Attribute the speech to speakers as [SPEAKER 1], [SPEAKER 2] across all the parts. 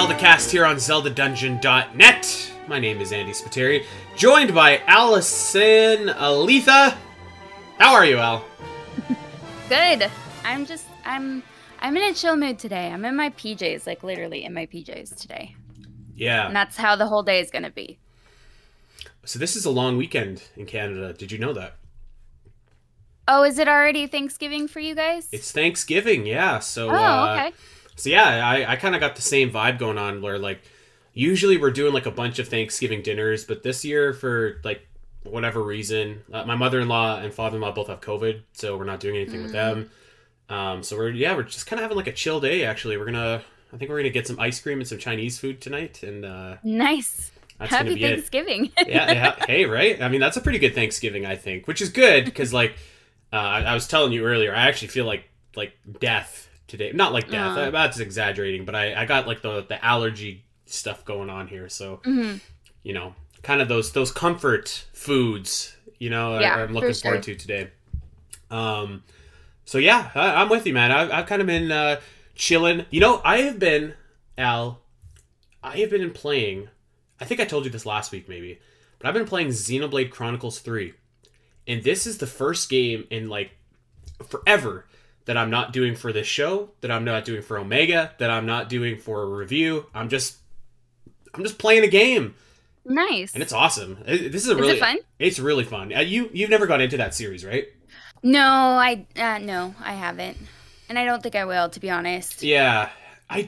[SPEAKER 1] Zelda Cast here on ZeldaDungeon.net. My name is Andy Spiteri, joined by Alasyn Eletha. How are you, Al?
[SPEAKER 2] Good. I'm just I'm I'm in a chill mood today. I'm in my PJs, like literally in my PJs today.
[SPEAKER 1] Yeah.
[SPEAKER 2] And that's how the whole day is gonna be.
[SPEAKER 1] So this is a long weekend in Canada. Did you know that?
[SPEAKER 2] Oh, is it already Thanksgiving for you guys?
[SPEAKER 1] It's Thanksgiving, yeah. So
[SPEAKER 2] oh,
[SPEAKER 1] uh,
[SPEAKER 2] okay.
[SPEAKER 1] So yeah, I, I kind of got the same vibe going on where like usually we're doing like a bunch of Thanksgiving dinners, but this year for like whatever reason, uh, my mother-in-law and father-in-law both have COVID, so we're not doing anything with them. Um, so we're yeah, we're just kind of having like a chill day. Actually, we're gonna I think we're gonna get some ice cream and some Chinese food tonight, and uh,
[SPEAKER 2] Nice. Happy. Thanksgiving.
[SPEAKER 1] yeah, yeah, hey, right? I mean, that's a pretty good Thanksgiving, I think, which is good because, like, uh, I, I was telling you earlier, I actually feel like like death today. Not like death.
[SPEAKER 2] Aw.
[SPEAKER 1] That's exaggerating, but I, I got like the the allergy stuff going on here, so
[SPEAKER 2] hmm
[SPEAKER 1] you know, kind of those those comfort foods. You know, I-
[SPEAKER 2] Yeah,
[SPEAKER 1] I'm
[SPEAKER 2] for
[SPEAKER 1] looking
[SPEAKER 2] sure.
[SPEAKER 1] forward to today. Um, so yeah, I, I'm with you, man. I, I've kind of been uh, chilling. You know, I have been Al. I have been playing. I think I told you this last week, maybe, but I've been playing Xenoblade Chronicles Three, and this is the first game in like forever that I'm not doing for this show, that I'm not doing for Omega, that I'm not doing for a review. I'm just, I'm just playing a game
[SPEAKER 2] Nice.
[SPEAKER 1] and it's awesome. It- This is a
[SPEAKER 2] Is it
[SPEAKER 1] really
[SPEAKER 2] fun?
[SPEAKER 1] It's really fun. Uh, you you've never gone into that series, right?
[SPEAKER 2] no, I uh, no, I haven't, and I don't think I will, to be honest.
[SPEAKER 1] Yeah, I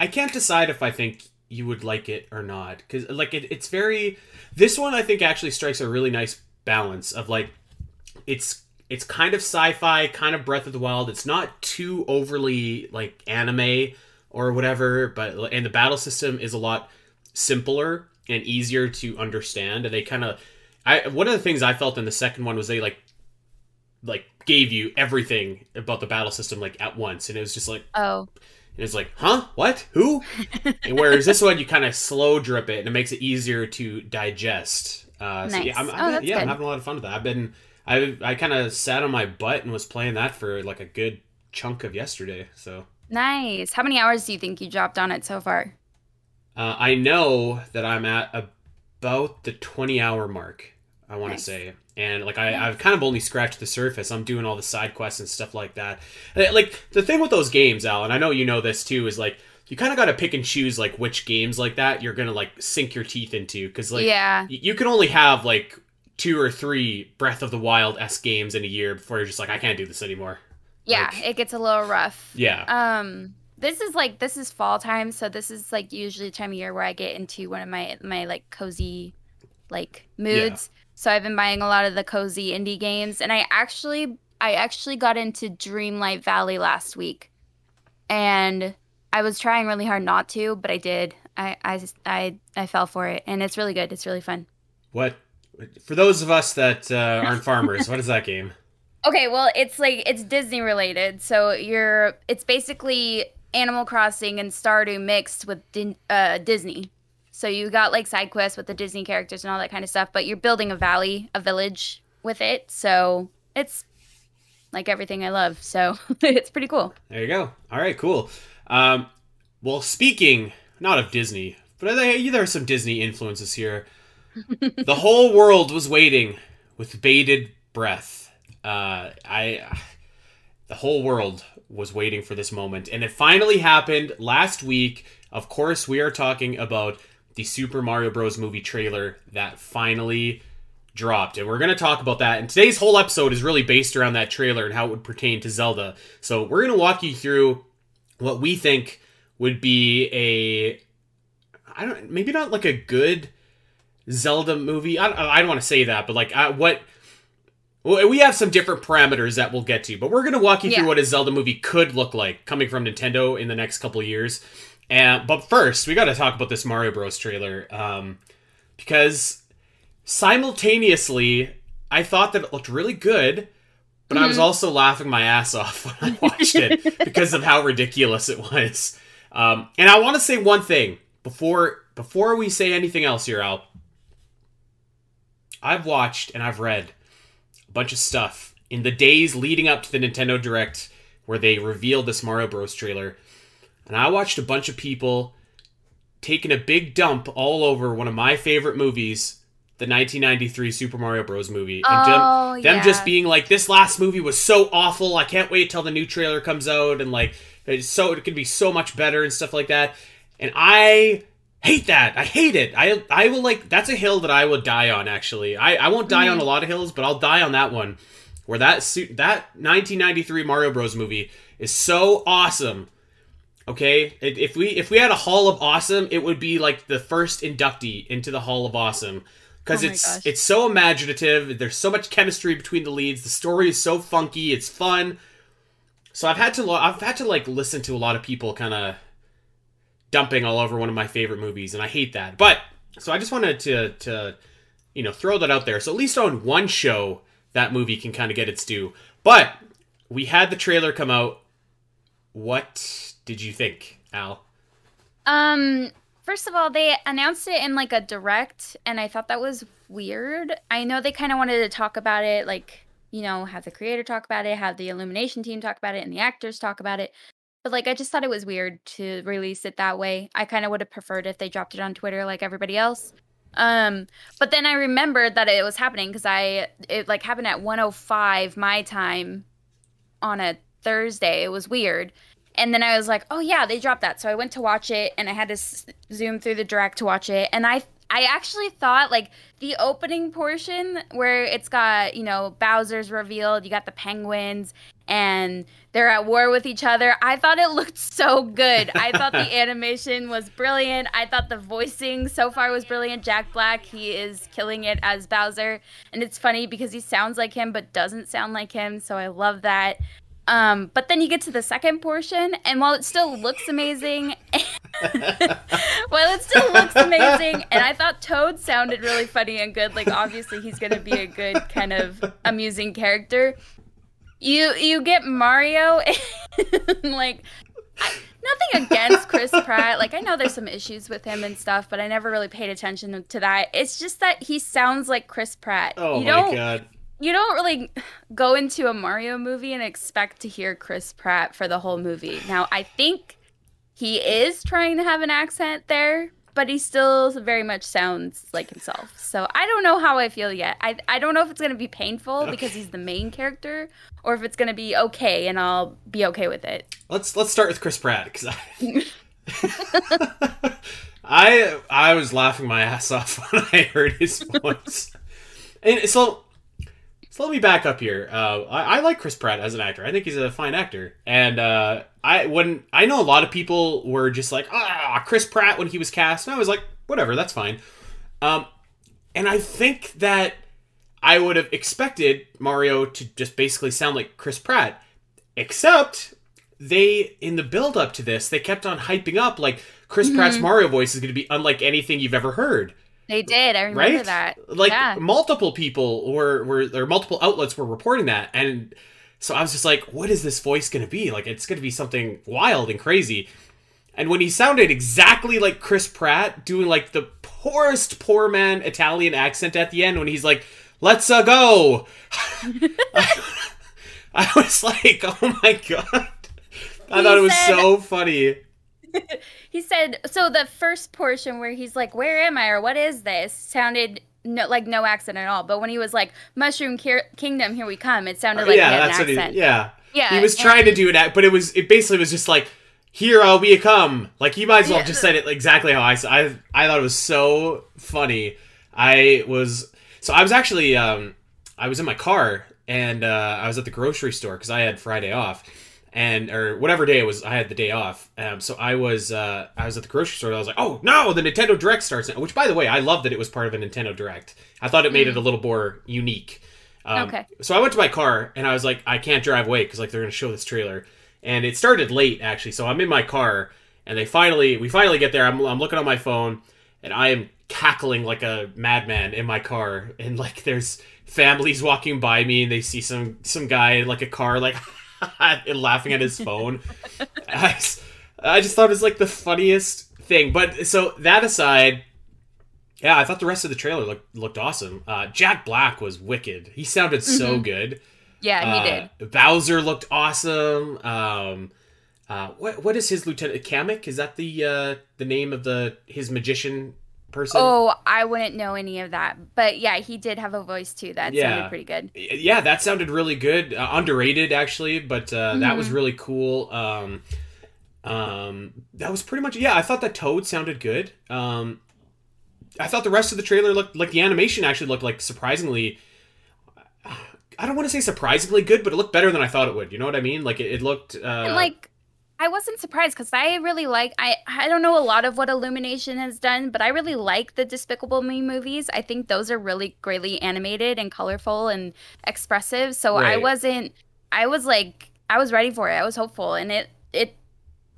[SPEAKER 1] I can't decide if I think you would like it or not because like it, it's very. This one I think actually strikes a really nice balance of like it's it's kind of sci-fi, kind of Breath of the Wild. It's not too overly like anime or whatever, but and the battle system is a lot simpler and easier to understand. And they kind of, I one of the things I felt in the second one was they like like gave you everything about the battle system like at once, and it was just like
[SPEAKER 2] Oh,
[SPEAKER 1] it was like, huh, what, who? and whereas this one you kind of slow drip it, and it makes it easier to digest. Uh, so
[SPEAKER 2] Nice.
[SPEAKER 1] yeah, I'm,
[SPEAKER 2] Oh,
[SPEAKER 1] I'm,
[SPEAKER 2] that's
[SPEAKER 1] yeah, I'm having a lot of fun with that. I've been, I I kind of sat on my butt and was playing that for like a good chunk of yesterday. So
[SPEAKER 2] nice. How many hours do you think you dropped on it so far?
[SPEAKER 1] uh, I know that I'm at about the 20 hour mark. I want to say, and like I,
[SPEAKER 2] Nice.
[SPEAKER 1] I've kind of only scratched the surface. I'm doing all the side quests and stuff like that. Uh, Like the thing with those games, Al, and I know you know this too, is like you kind of got to pick and choose like which games like that you're gonna like sink your teeth into because like
[SPEAKER 2] yeah.
[SPEAKER 1] y- you can only have like two or three Breath of the Wild s games in a year before you're just like I can't do this anymore.
[SPEAKER 2] Yeah,
[SPEAKER 1] Like-
[SPEAKER 2] it gets a little rough.
[SPEAKER 1] Yeah,
[SPEAKER 2] Um, this is like this is fall time, so this is like usually the time of year where I get into one of my my like cozy like moods. So I've been buying a lot of the cozy indie games, and I actually I actually got into Dreamlight Valley last week, and I was trying really hard not to, but I did. I I I, I fell for it, and it's really good. It's really fun.
[SPEAKER 1] what for those of us that uh, aren't farmers, what is that game?
[SPEAKER 2] Okay, well, it's like it's Disney related. So you're it's basically Animal Crossing and Stardew mixed with Din- uh, Disney. So you got like side quests with the Disney characters and all that kind of stuff, but you're building a valley, a village with it. So it's like everything I love. So it's pretty cool.
[SPEAKER 1] There you go. All right, cool. Um, well, speaking not of Disney, but there, there are some Disney influences here. the whole world was waiting with bated breath. Uh, I, the whole world was waiting for this moment, and it finally happened last week. Of course, we are talking about the Super Mario Bros. movie trailer that finally dropped, and we're going to talk about that. And today's whole episode is really based around that trailer and how it would pertain to Zelda. So we're going to walk you through what we think would be a, I don't, maybe not like a good Zelda movie. I don't, I don't want to say that, but like uh, what. well, We have some different parameters that we'll get to, but we're going to walk you through what a Zelda movie could look like coming from Nintendo in the next couple years. And but first, we got to talk about this Mario Bros. trailer um, because simultaneously, I thought that it looked really good, but I was also laughing my ass off when I watched it because of how ridiculous it was. Um, and I want to say one thing before before we say anything else here, Al. I've watched and I've read a bunch of stuff in the days leading up to the Nintendo Direct where they revealed this Mario Bros. trailer. And I watched a bunch of people taking a big dump all over one of my favorite movies, the 1993 Super Mario Bros. movie, and
[SPEAKER 2] Oh,
[SPEAKER 1] them, them
[SPEAKER 2] yeah.
[SPEAKER 1] just being like, "This last movie was so awful. I can't wait till the new trailer comes out, and like, it's so it could be so much better and stuff like that." And I hate that. I hate it. I I will like that's a hill that I will die on. Actually, I I won't die on mm-hmm. a lot of hills, but I'll die on that one. Where that suit that 1993 Mario Bros. movie is so awesome. Okay, It- if we if we had a Hall of Awesome, it would be like the first inductee into the Hall of Awesome because
[SPEAKER 2] Oh
[SPEAKER 1] it's
[SPEAKER 2] gosh.
[SPEAKER 1] it's so imaginative. There's so much chemistry between the leads. The story is so funky. It's fun. So I've had to lo- I've had to like listen to a lot of people kind of dumping all over one of my favorite movies, and I hate that. But so I just wanted to to you know throw that out there. So at least on one show, that movie can kind of get its due. But we had the trailer come out. What did you think, Al?
[SPEAKER 2] Um, first of all, they announced it in like a direct, and I thought that was weird. I know they kind of wanted to talk about it, like, you know, have the creator talk about it, have the Illumination team talk about it, and the actors talk about it. But like, I just thought it was weird to release it that way. I kind of would have preferred if they dropped it on Twitter like everybody else. Um, but then I remembered that it was happening because I it like happened at 105 my time on a Thursday. It was weird. And then I was like, "Oh yeah, they dropped that." So I went to watch it and I had to s- zoom through the direct to watch it. And I I actually thought like the opening portion where it's got, you know, Bowser's revealed, you got the penguins and they're at war with each other. I thought it looked so good. I thought the animation was brilliant. I thought the voicing so far was brilliant. Jack Black, he is killing it as Bowser. And it's funny because he sounds like him but doesn't sound like him. So I love that. Um, but then you get to the second portion, and while it still looks amazing, while it still looks amazing, and I thought Toad sounded really funny and good. Like obviously he's gonna be a good kind of amusing character. You you get Mario, and like I, nothing against Chris Pratt. Like I know there's some issues with him and stuff, but I never really paid attention to that. It's just that he sounds like Chris Pratt.
[SPEAKER 1] Oh
[SPEAKER 2] you
[SPEAKER 1] my god.
[SPEAKER 2] you don't really go into a Mario movie and expect to hear Chris Pratt for the whole movie. Now, I think he is trying to have an accent there, but he still very much sounds like himself. So I don't know how I feel yet. I, I don't know if it's going to be painful because he's the main character or if it's going to be okay and I'll be okay with it.
[SPEAKER 1] Let's let's start with Chris Pratt because I, I I was laughing my ass off when I heard his voice. And so so let me back up here. Uh, I, I like Chris Pratt as an actor. I think he's a fine actor. And uh, I when I know a lot of people were just like, ah, Chris Pratt when he was cast, and I was like, whatever, that's fine. Um, and I think that I would have expected Mario to just basically sound like Chris Pratt, except they in the build up to this they kept on hyping up like Chris Pratt's Mario voice is going to be unlike anything you've ever heard
[SPEAKER 2] They did. I remember
[SPEAKER 1] right
[SPEAKER 2] that.
[SPEAKER 1] like
[SPEAKER 2] yeah.
[SPEAKER 1] multiple people were were or multiple outlets were reporting that and so I was just like what is this voice going to be like it's going to be something wild and crazy and when he sounded exactly like Chris Pratt doing like the poorest poor man Italian accent at the end when he's like let's uh go I was like oh my god I
[SPEAKER 2] He
[SPEAKER 1] thought it was
[SPEAKER 2] said-
[SPEAKER 1] so funny
[SPEAKER 2] He said so. The first portion where he's like, "Where am I?" or "What is this?" sounded no like no accent at all. But when he was like, "Mushroom Ki- Kingdom, here we come," it sounded like
[SPEAKER 1] yeah,
[SPEAKER 2] he had
[SPEAKER 1] that's
[SPEAKER 2] an
[SPEAKER 1] what
[SPEAKER 2] accent.
[SPEAKER 1] he. Yeah,
[SPEAKER 2] Yeah,
[SPEAKER 1] He was trying to do it, but it was it basically was just like, "Here I'll be a come." Like he might as well
[SPEAKER 2] Yeah.
[SPEAKER 1] just said it exactly how I said. I I thought it was so funny. I was so I was actually um I was in my car and uh, I was at the grocery store because I had Friday off. And or whatever day it was, I had the day off. Um, so I was uh, I was at the grocery store. I was like, "Oh no, the Nintendo Direct starts!" now. Which, by the way, I love that it was part of a Nintendo Direct. I thought it made it a little more unique. Um,
[SPEAKER 2] Okay.
[SPEAKER 1] So I went to my car and I was like, I can't drive away because like they're gonna show this trailer, and it started late actually. So I'm in my car and they finally we finally get there. I'm, I'm looking on my phone and I am cackling like a madman in my car and like there's families walking by me and they see some some guy in like a car like and laughing at his phone. I, just- I just thought it was like the funniest thing. But so that aside, yeah, I thought the rest of the trailer looked looked awesome. Uh, Jack Black was wicked. He sounded so good.
[SPEAKER 2] Yeah, he did.
[SPEAKER 1] Uh, Bowser looked awesome. Um, uh, what what is his lieutenant Kamek? Is that the uh, the name of the his magician person?
[SPEAKER 2] Oh, I wouldn't know any of that, but yeah, he did have a voice too. That
[SPEAKER 1] Yeah.
[SPEAKER 2] sounded pretty good.
[SPEAKER 1] yeah, that sounded really good. Uh, underrated actually, but uh, that was really cool. Um, um, that was pretty much yeah. I thought that Toad sounded good. Um, I thought the rest of the trailer looked like the animation actually looked like surprisingly. I don't want to say surprisingly good, but it looked better than I thought it would. You know what I mean? Like it, it looked uh,
[SPEAKER 2] And like I wasn't surprised because I really like I I don't know a lot of what Illumination has done, but I really like the Despicable Me movies. I think those are really greatly animated and colorful and expressive. So I wasn't I was like I was ready for it. I was hopeful and it it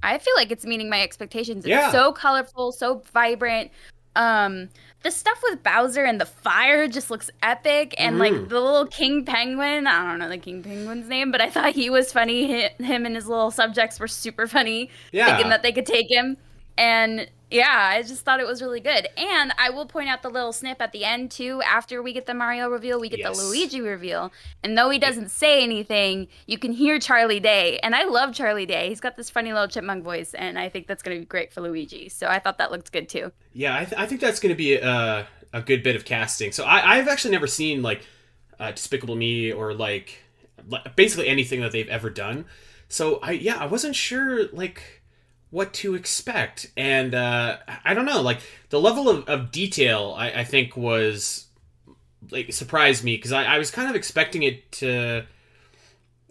[SPEAKER 2] I feel like it's meeting my expectations. It's
[SPEAKER 1] Yeah.
[SPEAKER 2] so colorful, so vibrant. Um the stuff with Bowser and the fire just looks epic and
[SPEAKER 1] Mhm.
[SPEAKER 2] like the little king penguin, I don't know the king penguin's name, but I thought he was funny. Him and his little subjects were super funny
[SPEAKER 1] yeah.
[SPEAKER 2] thinking that they could take him. And yeah, I just thought it was really good. And I will point out the little snip at the end too. After we get the Mario reveal, we get
[SPEAKER 1] Yes.
[SPEAKER 2] the Luigi reveal. And though he doesn't say anything, you can hear Charlie Day. And I love Charlie Day. He's got this funny little chipmunk voice, and I think that's going to be great for Luigi. So I thought that looked good too.
[SPEAKER 1] Yeah, I, th- I think that's going to be a, a good bit of casting. So I, I've actually never seen like uh, Despicable Me or like basically anything that they've ever done. So I yeah, I wasn't sure like what to expect, and uh, I don't know like the level of, of detail I, I think was like surprised me because I, I was kind of expecting it to.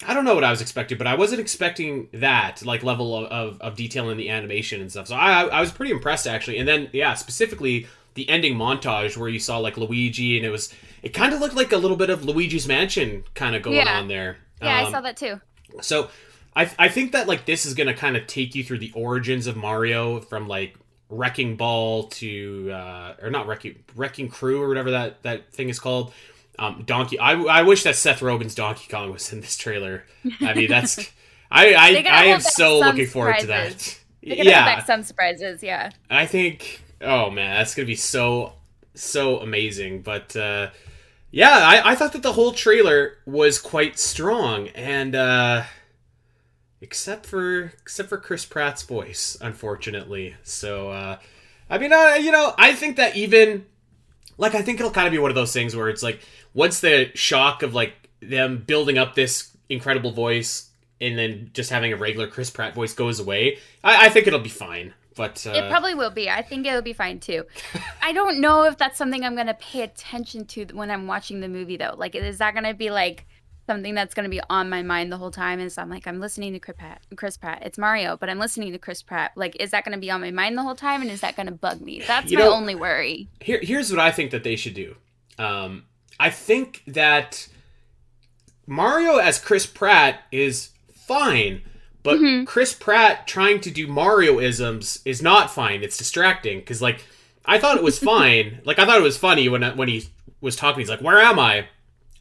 [SPEAKER 1] I don't know what I was expecting, but I wasn't expecting that like level of, of, of detail in the animation and stuff. So I I was pretty impressed actually. And then yeah, specifically the ending montage where you saw like Luigi and it was it kind of looked like a little bit of Luigi's Mansion kind of going
[SPEAKER 2] Yeah.
[SPEAKER 1] on there.
[SPEAKER 2] Yeah, I
[SPEAKER 1] Um,
[SPEAKER 2] saw that too.
[SPEAKER 1] so I I think that like this is gonna kind of take you through the origins of Mario from like Wrecking Ball to uh, or not Wrecking Wrecking Crew or whatever that that thing is called. Um, Donkey. I, I wish that Seth Rogen's Donkey Kong was in this trailer. I mean that's I I, I am so looking forward to that.
[SPEAKER 2] They're gonna
[SPEAKER 1] Yeah,
[SPEAKER 2] some surprises. Yeah.
[SPEAKER 1] I think oh man, that's gonna be so so amazing. But uh yeah, I, I thought that the whole trailer was quite strong and uh except for except for Chris Pratt's voice, unfortunately. So uh I mean uh, you know, I think that even like I think it'll kind of be one of those things where it's like once the shock of like them building up this incredible voice and then just having a regular Chris Pratt voice goes away, I, I think it'll be fine. But uh,
[SPEAKER 2] It probably will be. I think it'll be fine too. I don't know if that's something I'm going to pay attention to when I'm watching the movie though. Like, is that going to be like something that's going to be on my mind the whole time? is I'm like, I'm listening to Chris Pratt. Chris Pratt. It's Mario, but I'm listening to Chris Pratt. Like, is that going to be on my mind the whole time? And is that going to bug me? That's
[SPEAKER 1] You
[SPEAKER 2] my
[SPEAKER 1] know-
[SPEAKER 2] only worry.
[SPEAKER 1] here here's what I think that they should do. Um, I think that Mario as Chris Pratt is fine, but
[SPEAKER 2] Mhm.
[SPEAKER 1] Chris Pratt trying to do Mario isms is not fine. It's distracting because like I thought it was fine. like I thought it was funny when when he was talking. He's like, "Where am I?"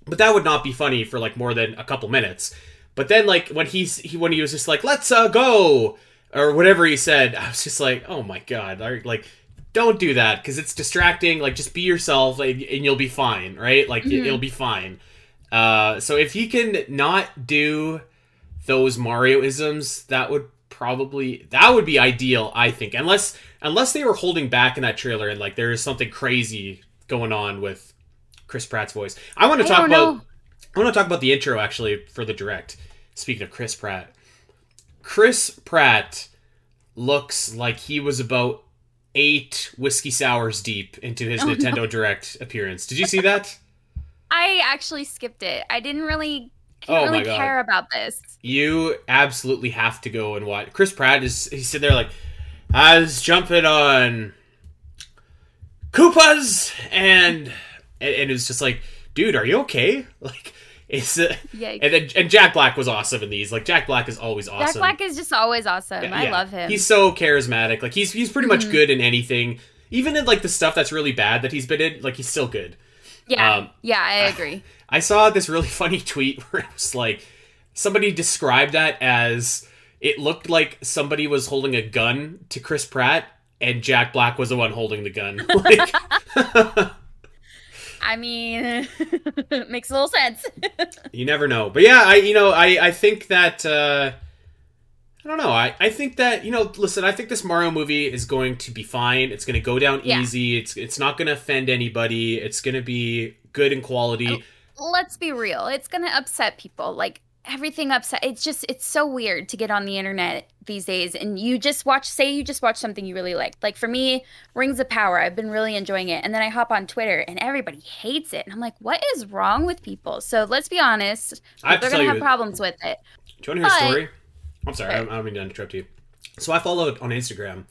[SPEAKER 1] But that would not be funny for like more than a couple minutes. But then like when he's he when he was just like, "Let's uh, go," or whatever he said, I was just like, "Oh my god!" Like- don't do that because it's distracting. Like, just be yourself and, and you'll be fine, right? Like,
[SPEAKER 2] Mhm.
[SPEAKER 1] it'll be fine. Uh, so if he can not do those Mario isms, that would probably that would be ideal, I think. Unless unless they were holding back in that trailer and like there is something crazy going on with Chris Pratt's voice. I want to
[SPEAKER 2] I
[SPEAKER 1] talk about
[SPEAKER 2] know.
[SPEAKER 1] I want to talk about the intro actually for the direct. Speaking of Chris Pratt, Chris Pratt looks like he was about eight whiskey sours deep into his
[SPEAKER 2] Oh, no.
[SPEAKER 1] Nintendo Direct appearance. Did you see that?
[SPEAKER 2] I actually skipped it. I didn't really, I
[SPEAKER 1] Oh
[SPEAKER 2] didn't
[SPEAKER 1] my
[SPEAKER 2] really
[SPEAKER 1] God.
[SPEAKER 2] care about this.
[SPEAKER 1] You absolutely have to go and watch. Chris Pratt is he's sitting there like I was jumping on Koopas and and, and it was just like, dude, are you okay? Like it's uh,
[SPEAKER 2] Yeah.
[SPEAKER 1] and then and Jack Black was awesome in these. Like Jack Black is always awesome.
[SPEAKER 2] Jack Black is just always awesome. I
[SPEAKER 1] Yeah,
[SPEAKER 2] love him.
[SPEAKER 1] He's so charismatic. Like he's he's pretty much
[SPEAKER 2] Mhm.
[SPEAKER 1] good in anything. Even in like the stuff that's really bad that he's been in, like he's still good.
[SPEAKER 2] yeah.
[SPEAKER 1] um,
[SPEAKER 2] yeah, I agree.
[SPEAKER 1] I saw this really funny tweet where it was like somebody described that as it looked like somebody was holding a gun to Chris Pratt and Jack Black was the one holding the gun. Like,
[SPEAKER 2] I mean, makes a little sense.
[SPEAKER 1] you never know. But yeah, I you know, I I think that uh I don't know. I, I think that you know, listen. I think this Mario movie is going to be fine. It's going to go down
[SPEAKER 2] Yeah.
[SPEAKER 1] easy. It's it's not going to offend anybody. It's going to be good in quality.
[SPEAKER 2] let's be real it's gonna upset people like everything upset it's just it's so weird to get on the internet these days and you just watch say you just watch something you really like like for me rings of power i've been really enjoying it. And then i hop on twitter and everybody hates it. And i'm like what is wrong with people? So let's be honest
[SPEAKER 1] I
[SPEAKER 2] they're gonna have problems with it.
[SPEAKER 1] Do you want to hear a story? I'm sorry, I don't, I don't mean to interrupt you. So I followed on Instagram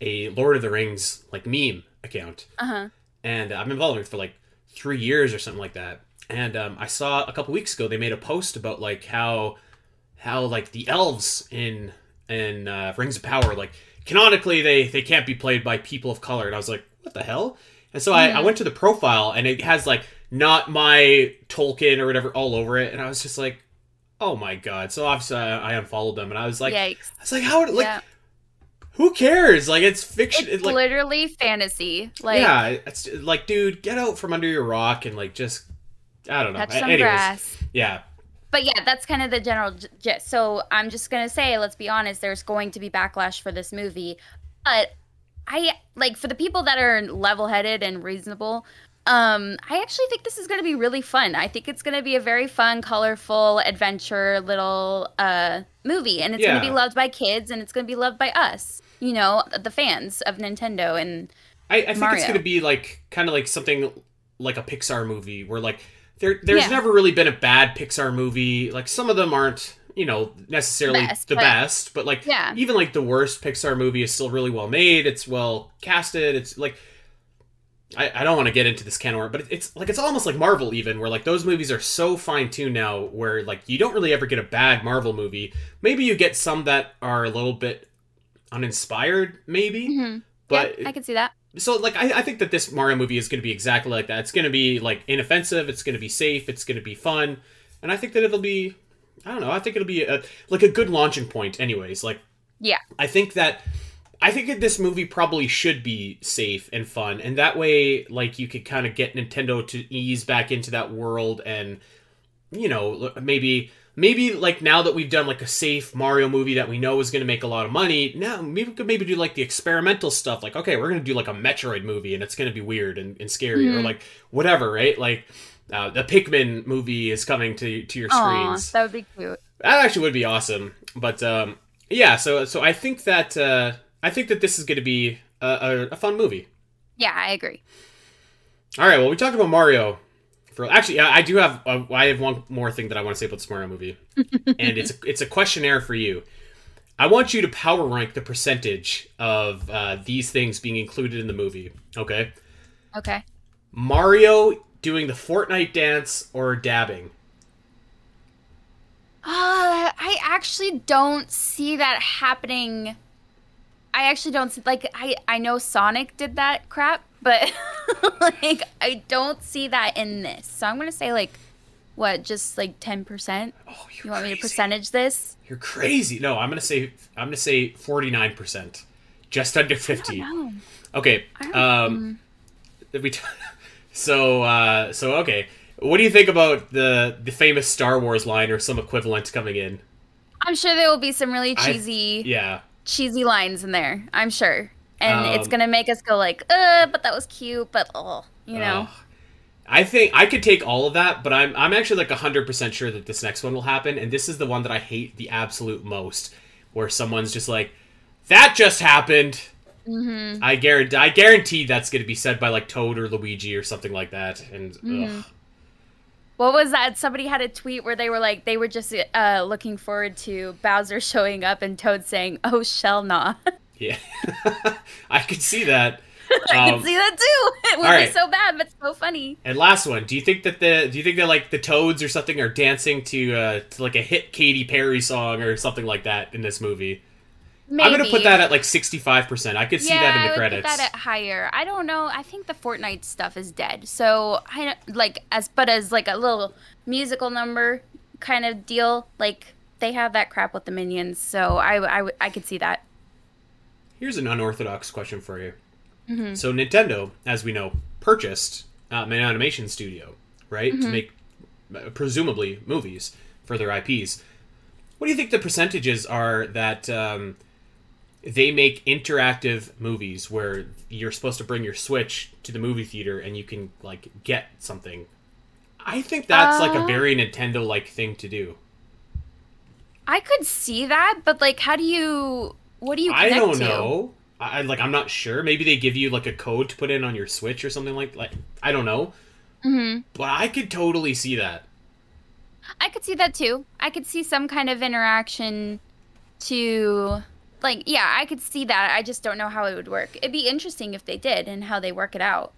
[SPEAKER 1] a Lord of the Rings like meme account,
[SPEAKER 2] uh-huh.
[SPEAKER 1] And I've been following it for like three years or something like that. And um, I saw a couple weeks ago they made a post about like how how like the elves in in uh, Rings of Power like canonically they they can't be played by people of color, and I was like, what the hell? And so I, I
[SPEAKER 2] Mhm.
[SPEAKER 1] went to the profile and it has like not my Tolkien or whatever all over it, and I was just like, oh my god! So obviously I, I unfollowed them, and I was like,
[SPEAKER 2] yikes
[SPEAKER 1] I was like, how like
[SPEAKER 2] yeah
[SPEAKER 1] who cares? Like it's fiction.
[SPEAKER 2] it's
[SPEAKER 1] it, like
[SPEAKER 2] literally fantasy like
[SPEAKER 1] yeah, it's like dude, get out from under your rock and like just I don't know.
[SPEAKER 2] touch some
[SPEAKER 1] Anyways,
[SPEAKER 2] grass
[SPEAKER 1] yeah,
[SPEAKER 2] But yeah, that's kind of the general gist. So I'm just gonna say, let's be honest, there's going to be backlash for this movie, but I like for the people that are level-headed and reasonable. Um, I actually think this is going to be really fun. I think it's going to be a very fun, colorful adventure little uh, movie, and it's going to be loved by kids, and it's going to be loved by us. You know, the fans of Nintendo, and
[SPEAKER 1] I, I think
[SPEAKER 2] Mario.
[SPEAKER 1] it's gonna be like kind of like something like a Pixar movie where like there there's
[SPEAKER 2] Yeah.
[SPEAKER 1] never really been a bad Pixar movie. Like some of them aren't you know necessarily
[SPEAKER 2] Best,
[SPEAKER 1] the
[SPEAKER 2] but-
[SPEAKER 1] best, but like
[SPEAKER 2] Yeah.
[SPEAKER 1] even like the worst Pixar movie is still really well made. It's well casted. It's like. I, I don't want to get into this can of worms, but it's like it's almost like Marvel even, where like those movies are so fine tuned now, where like you don't really ever get a bad Marvel movie. Maybe you get some that are a little bit uninspired, maybe,
[SPEAKER 2] Mhm.
[SPEAKER 1] but
[SPEAKER 2] yeah, I can see that.
[SPEAKER 1] So like I, I think that this Mario movie is going to be exactly like that. It's going to be like inoffensive. It's going to be safe. It's going to be fun, and I think that it'll be I don't know. I think it'll be a, like a good launching point. Anyways, like
[SPEAKER 2] Yeah.
[SPEAKER 1] I think that I think that this movie probably should be safe and fun, and that way like you could kind of get Nintendo to ease back into that world and you know maybe maybe like now that we've done like a safe Mario movie that we know is going to make a lot of money, now maybe we could maybe do like the experimental stuff. Like, okay, we're going to do like a Metroid movie and it's going to be weird and, and scary or
[SPEAKER 2] Mhm.
[SPEAKER 1] like whatever, right? Like uh, the Pikmin movie is coming to to your
[SPEAKER 2] Aw,
[SPEAKER 1] screens.
[SPEAKER 2] that would be cute.
[SPEAKER 1] That actually would be awesome. But um, yeah, so so I think that uh, I think that this is going to be a, a, a fun movie.
[SPEAKER 2] Yeah, I agree.
[SPEAKER 1] All right, well, we talked about Mario. For actually, I I do have uh, I have one more thing that I want to say about this Mario movie, and it's a, it's a questionnaire for you. I want you to power rank the percentage of uh, these things being included in the movie. Okay,
[SPEAKER 2] Okay.
[SPEAKER 1] Mario doing the Fortnite dance or dabbing.
[SPEAKER 2] Uh, I actually don't see that happening. I actually don't see like I I know Sonic did that crap, but like I don't see that in this. So I'm gonna say like what, just like ten percent?
[SPEAKER 1] Oh,
[SPEAKER 2] You want me to percentage this?
[SPEAKER 1] You're crazy. No, I'm gonna say I'm gonna say 49 percent, just under 50.
[SPEAKER 2] No.
[SPEAKER 1] Okay.
[SPEAKER 2] I
[SPEAKER 1] Um, we t- so uh, so okay. What do you think about the the famous Star Wars line or some equivalent coming in?
[SPEAKER 2] I'm sure there will be some really
[SPEAKER 1] I-
[SPEAKER 2] cheesy
[SPEAKER 1] Yeah.
[SPEAKER 2] cheesy lines in there. I'm sure. And it's
[SPEAKER 1] Um,
[SPEAKER 2] gonna make us go like, uh, but that was cute, but oh, you know.
[SPEAKER 1] Ugh. I think I could take all of that, but I'm I'm actually like hundred percent sure that this next one will happen, and this is the one that I hate the absolute most, where someone's just like, "That just happened."
[SPEAKER 2] Mm-hmm.
[SPEAKER 1] I guarantee I guarantee that's going to be said by like Toad or Luigi or something like that, and
[SPEAKER 2] Mhm.
[SPEAKER 1] ugh.
[SPEAKER 2] What was that? Somebody had a tweet where they were like, they were just uh, looking forward to Bowser showing up and Toad saying, "Oh, shell nah."
[SPEAKER 1] yeah, I could see that.
[SPEAKER 2] I
[SPEAKER 1] Um,
[SPEAKER 2] can see that too. It would
[SPEAKER 1] all
[SPEAKER 2] be so bad, but so funny.
[SPEAKER 1] And last one, do you think that the do you think that like the Toads or something are dancing to uh to like a hit Katy Perry song or something like that in this movie?
[SPEAKER 2] Maybe.
[SPEAKER 1] I'm gonna put that at like 65. percent I could see
[SPEAKER 2] yeah,
[SPEAKER 1] that in
[SPEAKER 2] I
[SPEAKER 1] the
[SPEAKER 2] would
[SPEAKER 1] credits.
[SPEAKER 2] put that at higher. I don't know. I think the Fortnite stuff is dead. So I like as but as like a little musical number kind of deal. Like they have that crap with the minions. So I I, I could see that.
[SPEAKER 1] Here's an unorthodox question for you.
[SPEAKER 2] Mhm.
[SPEAKER 1] So Nintendo, as we know, purchased um, an animation studio, right, to
[SPEAKER 2] Mhm.
[SPEAKER 1] make uh, presumably movies for their IPs. what do you think the percentages are that um, they make interactive movies where you're supposed to bring your Switch to the movie theater and you can like get something? I think that's uh, like a uh. very Nintendo like thing to do.
[SPEAKER 2] I could see that, but like, how do you? What do you?
[SPEAKER 1] I don't to? know. I like. I'm not sure. Maybe they give you like a code to put in on your Switch or something like. Like I don't know.
[SPEAKER 2] Mm-hmm.
[SPEAKER 1] But I could totally see that.
[SPEAKER 2] I could see that too. I could see some kind of interaction to like yeah, I could see that. I just don't know how it would work. It'd be interesting if they did and how they work it out.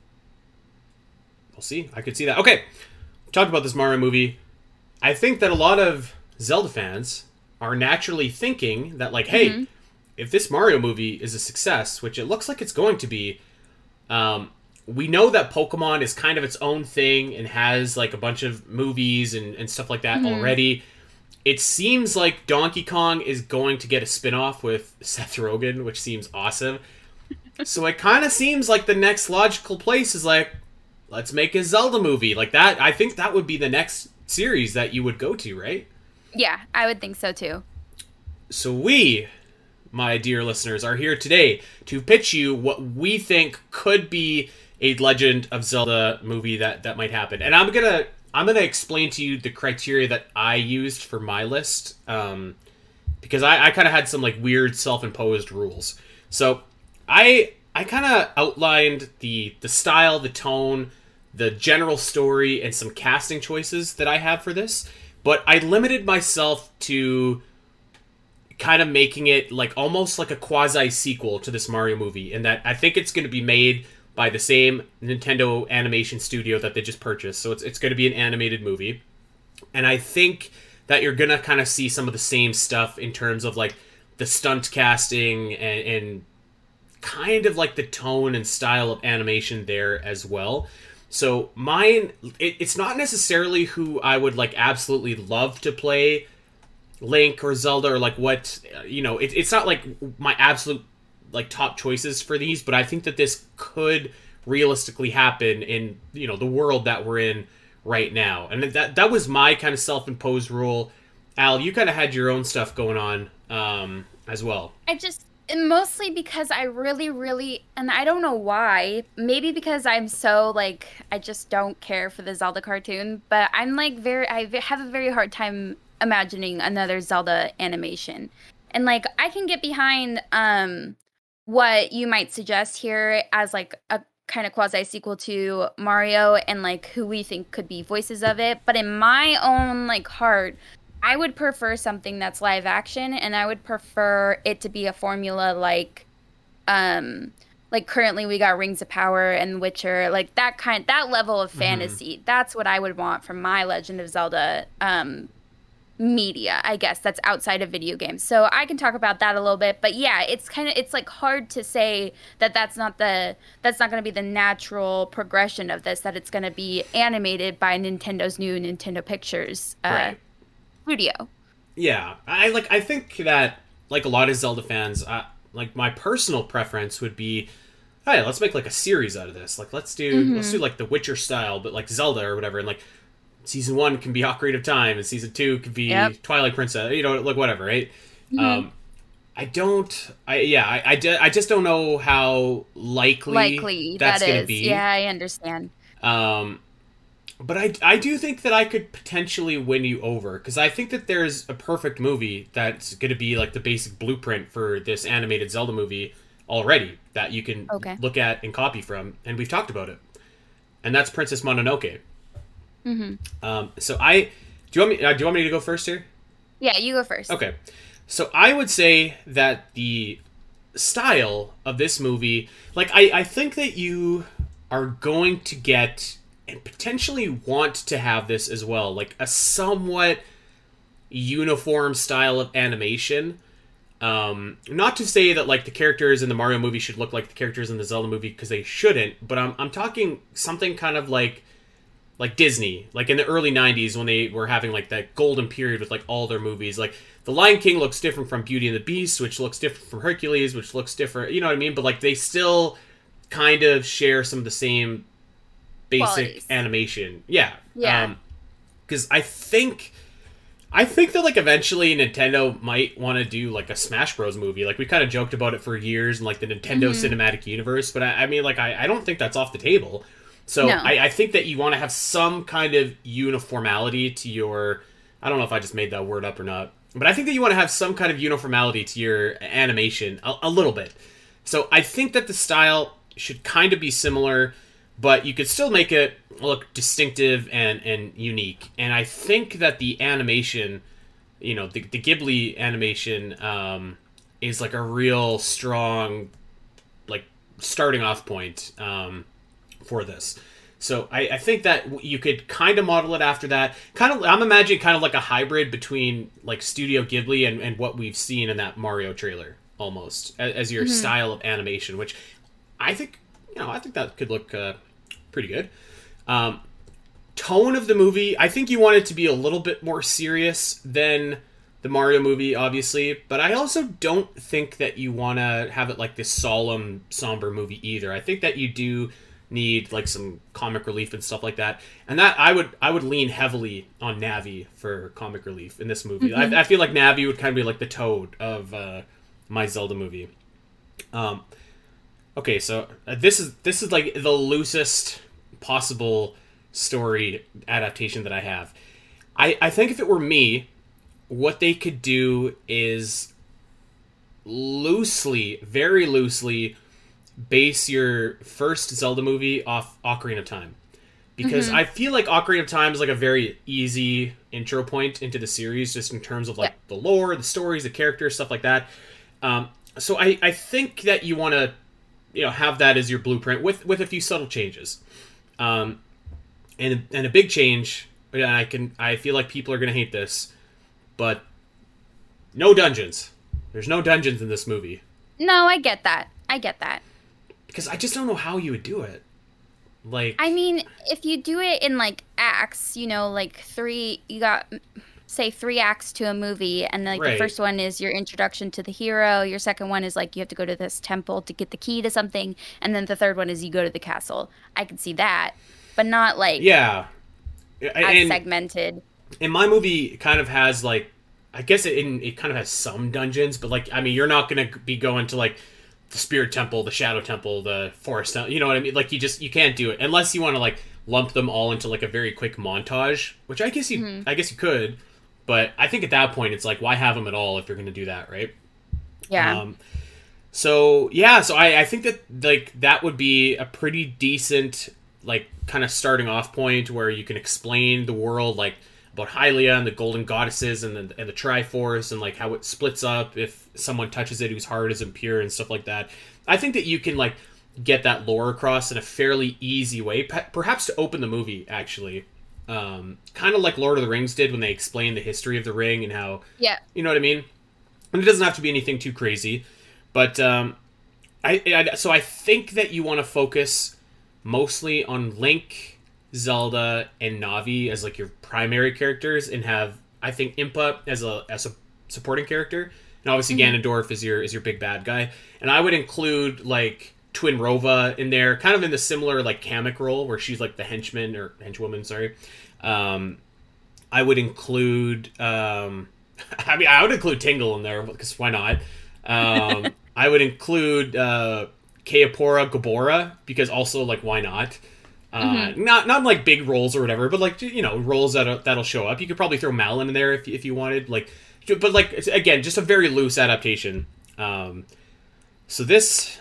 [SPEAKER 1] We'll see. I could see that. Okay. We talked about this Mario movie. I think that a lot of Zelda fans are naturally thinking that like, hey, mm-hmm. If this Mario movie is a success, which it looks like it's going to be, um, we know that Pokemon is kind of its own thing and has like a bunch of movies and, and stuff like that mm-hmm. already. It seems like Donkey Kong is going to get a spin-off with Seth Rogen, which seems awesome. so it kind of seems like the next logical place is like, let's make a Zelda movie. Like that, I think that would be the next series that you would go to, right?
[SPEAKER 2] Yeah, I would think so too.
[SPEAKER 1] So we, my dear listeners, are here today to pitch you what we think could be a Legend of Zelda movie that that might happen. And I'm gonna I'm gonna explain to you the criteria that I used for my list, um, because I, I kind of had some like weird self-imposed rules. So I I kind of outlined the the style, the tone, the general story, and some casting choices that I have for this. But I limited myself to kind of making it like almost like a quasi sequel to this Mario movie, in that I think it's going to be made by the same Nintendo animation studio that they just purchased. So it's, it's going to be an animated movie. And I think that you're going to kind of see some of the same stuff in terms of like the stunt casting and, and kind of like the tone and style of animation there as well. So mine, it, it's not necessarily who I would like absolutely love to play Link or Zelda or like what you know. It, it's not like my absolute like top choices for these, but I think that this could realistically happen in you know the world that we're in right now. And that that was my kind of self-imposed rule. Al, you kind of had your own stuff going on um, as well.
[SPEAKER 2] I just mostly because I really, really, and I don't know why. Maybe because I'm so like I just don't care for the Zelda cartoon, but I'm like very I have a very hard time imagining another Zelda animation. And like I can get behind um what you might suggest here as like a kind of quasi sequel to Mario and like who we think could be voices of it. But in my own like heart, I would prefer something that's live action and I would prefer it to be a formula like um like currently we got Rings of Power and Witcher, like that kind that level of mm-hmm. fantasy. Mm-hmm. That's what I would want from my Legend of Zelda um media, I guess, that's outside of video games. So I can talk about that a little bit, but yeah, it's kind of it's like hard to say that that's not the that's not going to be the natural progression of this that it's going to be animated by Nintendo's new Nintendo Pictures uh, right. studio.
[SPEAKER 1] Yeah, I like I think that like a lot of Zelda fans, uh, like my personal preference would be hey, let's make like a series out of this. Like let's do mm-hmm. let's do like the Witcher style, but like Zelda or whatever, and like season one can be Ocarina of Time, and season two could be yep. Twilight Princess. You know, like whatever, right? Mm-hmm. Um, I don't. I yeah. I, I, I, just don't know how likely,
[SPEAKER 2] likely that's that to be. Yeah, I understand.
[SPEAKER 1] Um, but I I do think that I could potentially win you over because I think that there's a perfect movie that's going to be like the basic blueprint for this animated Zelda movie already that you can okay. look at and copy from, and we've talked about it, and that's Princess Mononoke.
[SPEAKER 2] Mm-hmm.
[SPEAKER 1] Um, so I do you want me uh, do you want me to go first here?
[SPEAKER 2] Yeah, you go first.
[SPEAKER 1] Okay. So I would say that the style of this movie, like I, I think that you are going to get and potentially want to have this as well, like a somewhat uniform style of animation. Um, not to say that like the characters in the Mario movie should look like the characters in the Zelda movie because they shouldn't, but I'm I'm talking something kind of like like Disney, like in the early '90s when they were having like that golden period with like all their movies. Like The Lion King looks different from Beauty and the Beast, which looks different from Hercules, which looks different. You know what I mean? But like they still kind of share some of the same basic Qualities. animation. Yeah.
[SPEAKER 2] Yeah.
[SPEAKER 1] Because um, I think I think that like eventually Nintendo might want to do like a Smash Bros movie. Like we kind of joked about it for years in like the Nintendo
[SPEAKER 2] Mm-hmm.
[SPEAKER 1] Cinematic Universe, but I, I mean, like I, I don't think that's off the table. So
[SPEAKER 2] No.
[SPEAKER 1] I, I think that you want to have some kind of uniformity to your. I don't know if I just made that word up or not, but I think that you want to have some kind of uniformity to your animation a, a little bit. So I think that the style should kind of be similar, but you could still make it look distinctive and, and unique. And I think that the animation, you know, the, the Ghibli animation um, is like a real strong, like starting off point um, for this. So I, I think that you could kind of model it after that. Kind of, I'm imagining kind of like a hybrid between like Studio Ghibli and, and what we've seen in that Mario trailer, almost as, as your style of animation, which I think you know I think that could look uh, pretty good. Um, tone of the movie, I think you want it to be a little bit more serious than the Mario movie, obviously, but I also don't think that you want to have it like this solemn, somber movie either. I think that you do need like some comic relief and stuff like that, and that I would I would lean heavily on Navi for comic relief in this movie. I, I feel like Navi would kind of be like the Toad of uh, my Zelda movie. Um, okay, so uh, this is this is like the loosest possible story adaptation that I have. I I think if it were me, what they could do is loosely, very loosely, base your first Zelda movie off Ocarina of Time. Because I feel like Ocarina of Time is like a very easy intro point into the series, just in terms of like the lore, the stories, the characters, stuff like that. Um, so I, I think that you want to, you know, have that as your blueprint with with a few subtle changes. Um, and and a big change. And I can I feel like people are gonna hate this, but no dungeons. There's no dungeons in this movie
[SPEAKER 2] No, I get that. I get that.
[SPEAKER 1] Because I just don't know how you would do it. Like
[SPEAKER 2] I mean, if you do it in like acts, you know, like three, you got say three acts to a movie, and like
[SPEAKER 1] Right.
[SPEAKER 2] the first one is your introduction to the hero. Your second one is like you have to go to this temple to get the key to something, and then the third one is you go to the castle. I can see that, but not like
[SPEAKER 1] yeah, and
[SPEAKER 2] segmented.
[SPEAKER 1] and my movie kind of has like I guess it it kind of has some dungeons, but like I mean you're not gonna be going to like the spirit temple, the shadow temple, the forest temple. You know what I mean? Like you just you can't do it unless you want to like lump them all into like a very quick montage, which I guess you I guess you could, but I think at that point it's like why have them at all if you're gonna do that, right?
[SPEAKER 2] Yeah.
[SPEAKER 1] Um, so yeah, so I, I think that like that would be a pretty decent like kind of starting off point where you can explain the world like about Hylia and the golden goddesses and the, and the Triforce and like how it splits up if someone touches it whose heart is impure and stuff like that. I think that you can like get that lore across in a fairly easy way, perhaps to open the movie actually. Um, kind of like Lord of the Rings did when they explained the history of the ring and how
[SPEAKER 2] yeah.
[SPEAKER 1] you know what I mean? And it doesn't have to be anything too crazy, but um, I, I so I think that you want to focus mostly on Link, Zelda, and Navi as like your primary characters, and have I think Impa as a as a supporting character, and obviously Ganondorf is your is your big bad guy, and I would include like Twinrova in there, kind of in the similar like Kamek role where she's like the henchman or henchwoman, sorry. Um, I would include. Um, I mean, I would include Tingle in there because why not? Um, I would include uh, Kaepora Gaebora because also like why not? Uh, Not not like big roles or whatever, but like you know roles that that'll show up. You could probably throw Malon in there if if you wanted. Like, but like again, just a very loose adaptation. Um, so this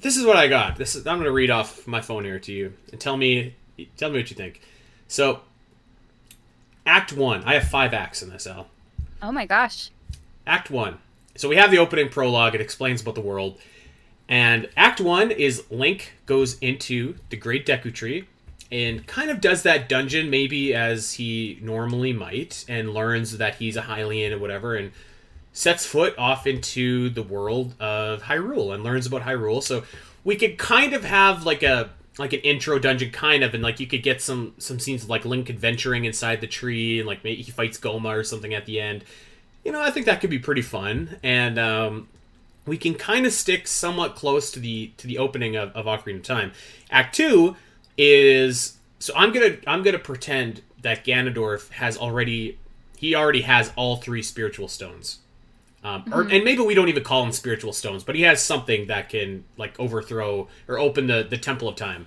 [SPEAKER 1] this is what I got. This is, I'm going to read off my phone here to you and tell me tell me what you think. So, Act One. I have five acts in this. Al.
[SPEAKER 2] Oh my gosh.
[SPEAKER 1] Act One. So we have the opening prologue. It explains about the world. And Act One is Link goes into the Great Deku Tree and kind of does that dungeon maybe as he normally might and learns that he's a Hylian or whatever and sets foot off into the world of Hyrule and learns about Hyrule. So we could kind of have like a like an intro dungeon kind of and like you could get some some scenes of like Link adventuring inside the tree and like maybe he fights Gohma or something at the end. You know, I think that could be pretty fun and um we can kind of stick somewhat close to the to the opening of, of Ocarina of Time. Act two is so I'm gonna I'm gonna pretend that Ganondorf has already he already has all three spiritual stones. Um, or, and maybe we don't even call them spiritual stones, but he has something that can like overthrow or open the, the Temple of Time.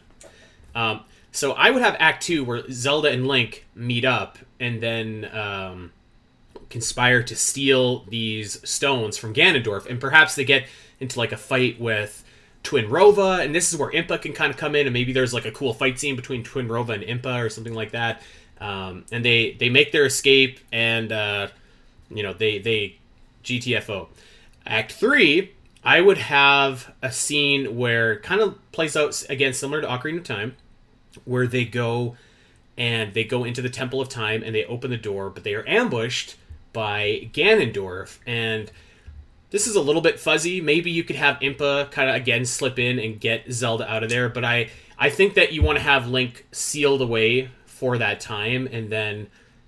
[SPEAKER 1] Um, so I would have Act Two where Zelda and Link meet up and then um, conspire to steal these stones from Ganondorf, and perhaps they get into like a fight with Twinrova, and this is where Impa can kind of come in, and maybe there's like a cool fight scene between Twinrova and Impa or something like that. Um, and they they make their escape, and uh, you know they they GTFO. Act three, I would have a scene where kind of plays out again similar to Ocarina of Time, where they go and they go into the Temple of Time and they open the door, but they are ambushed by Ganondorf. And this is a little bit fuzzy. Maybe you could have Impa kind of again slip in and get Zelda out of there, but I I think that you want to have Link sealed away for that time, and then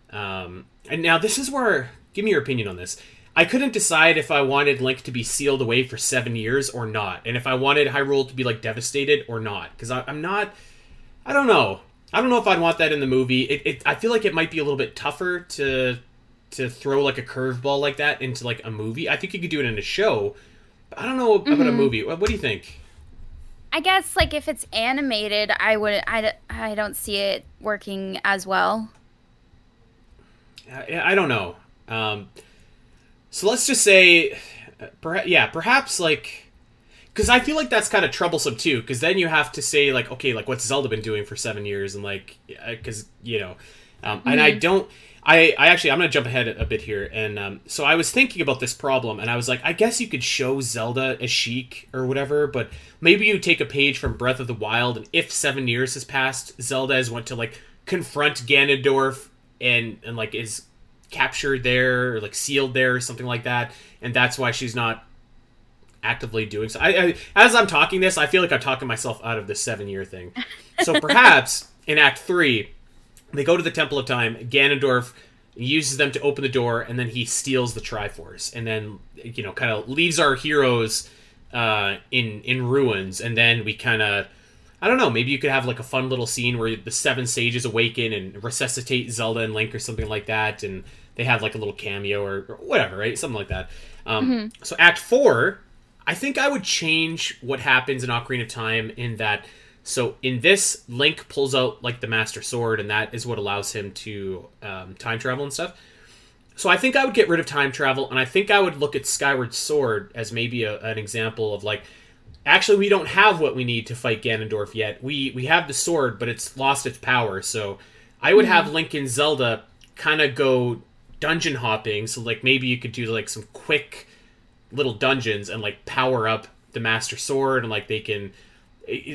[SPEAKER 1] um, and now this is where give me your opinion on this. I couldn't decide if I wanted Link to be sealed away for seven years or not, and if I wanted Hyrule to be like devastated or not, because I'm not. I don't know. I don't know if I'd want that in the movie. It, it, I feel like it might be a little bit tougher to to throw like a curveball like that into like a movie. I think you could do it in a show. But I don't know about mm-hmm. a movie. What, what do you think?
[SPEAKER 2] I guess like if it's animated, I would I, I don't see it working as well.
[SPEAKER 1] I, I don't know. Um, so let's just say, perhaps, yeah, perhaps like, because I feel like that's kind of troublesome too. Because then you have to say like, okay, like what's Zelda been doing for seven years, and like, because you know, um, mm-hmm. and I mm-hmm. don't. I, I actually I'm gonna jump ahead a bit here, and um, so I was thinking about this problem, and I was like, I guess you could show Zelda as Sheik or whatever, but maybe you take a page from Breath of the Wild, and if seven years has passed, Zelda has went to like confront Ganondorf and and like is captured there or like sealed there or something like that, and that's why she's not actively doing so. I, I as I'm talking this, I feel like I'm talking myself out of the seven year thing. So perhaps in Act Three, they go to the Temple of Time. Ganondorf uses them to open the door, and then he steals the Triforce, and then you know kind of leaves our heroes uh, in in ruins, and then we kind of. I don't know. Maybe you could have like a fun little scene where the seven sages awaken and resuscitate Zelda and Link or something like that, and they have like a little cameo or, or whatever, right? Something like that. Um, mm-hmm. So Act Four, I think I would change what happens in Ocarina of Time in that. So in this, Link pulls out like the Master Sword, and that is what allows him to um, time travel and stuff. So I think I would get rid of time travel, and I think I would look at Skyward Sword as maybe a, an example of like, actually we don't have what we need to fight Ganondorf yet. We we have the sword, but it's lost its power. So I would mm-hmm. have Link and Zelda kind of go dungeon hopping. So like maybe you could do like some quick little dungeons and like power up the Master Sword and like they can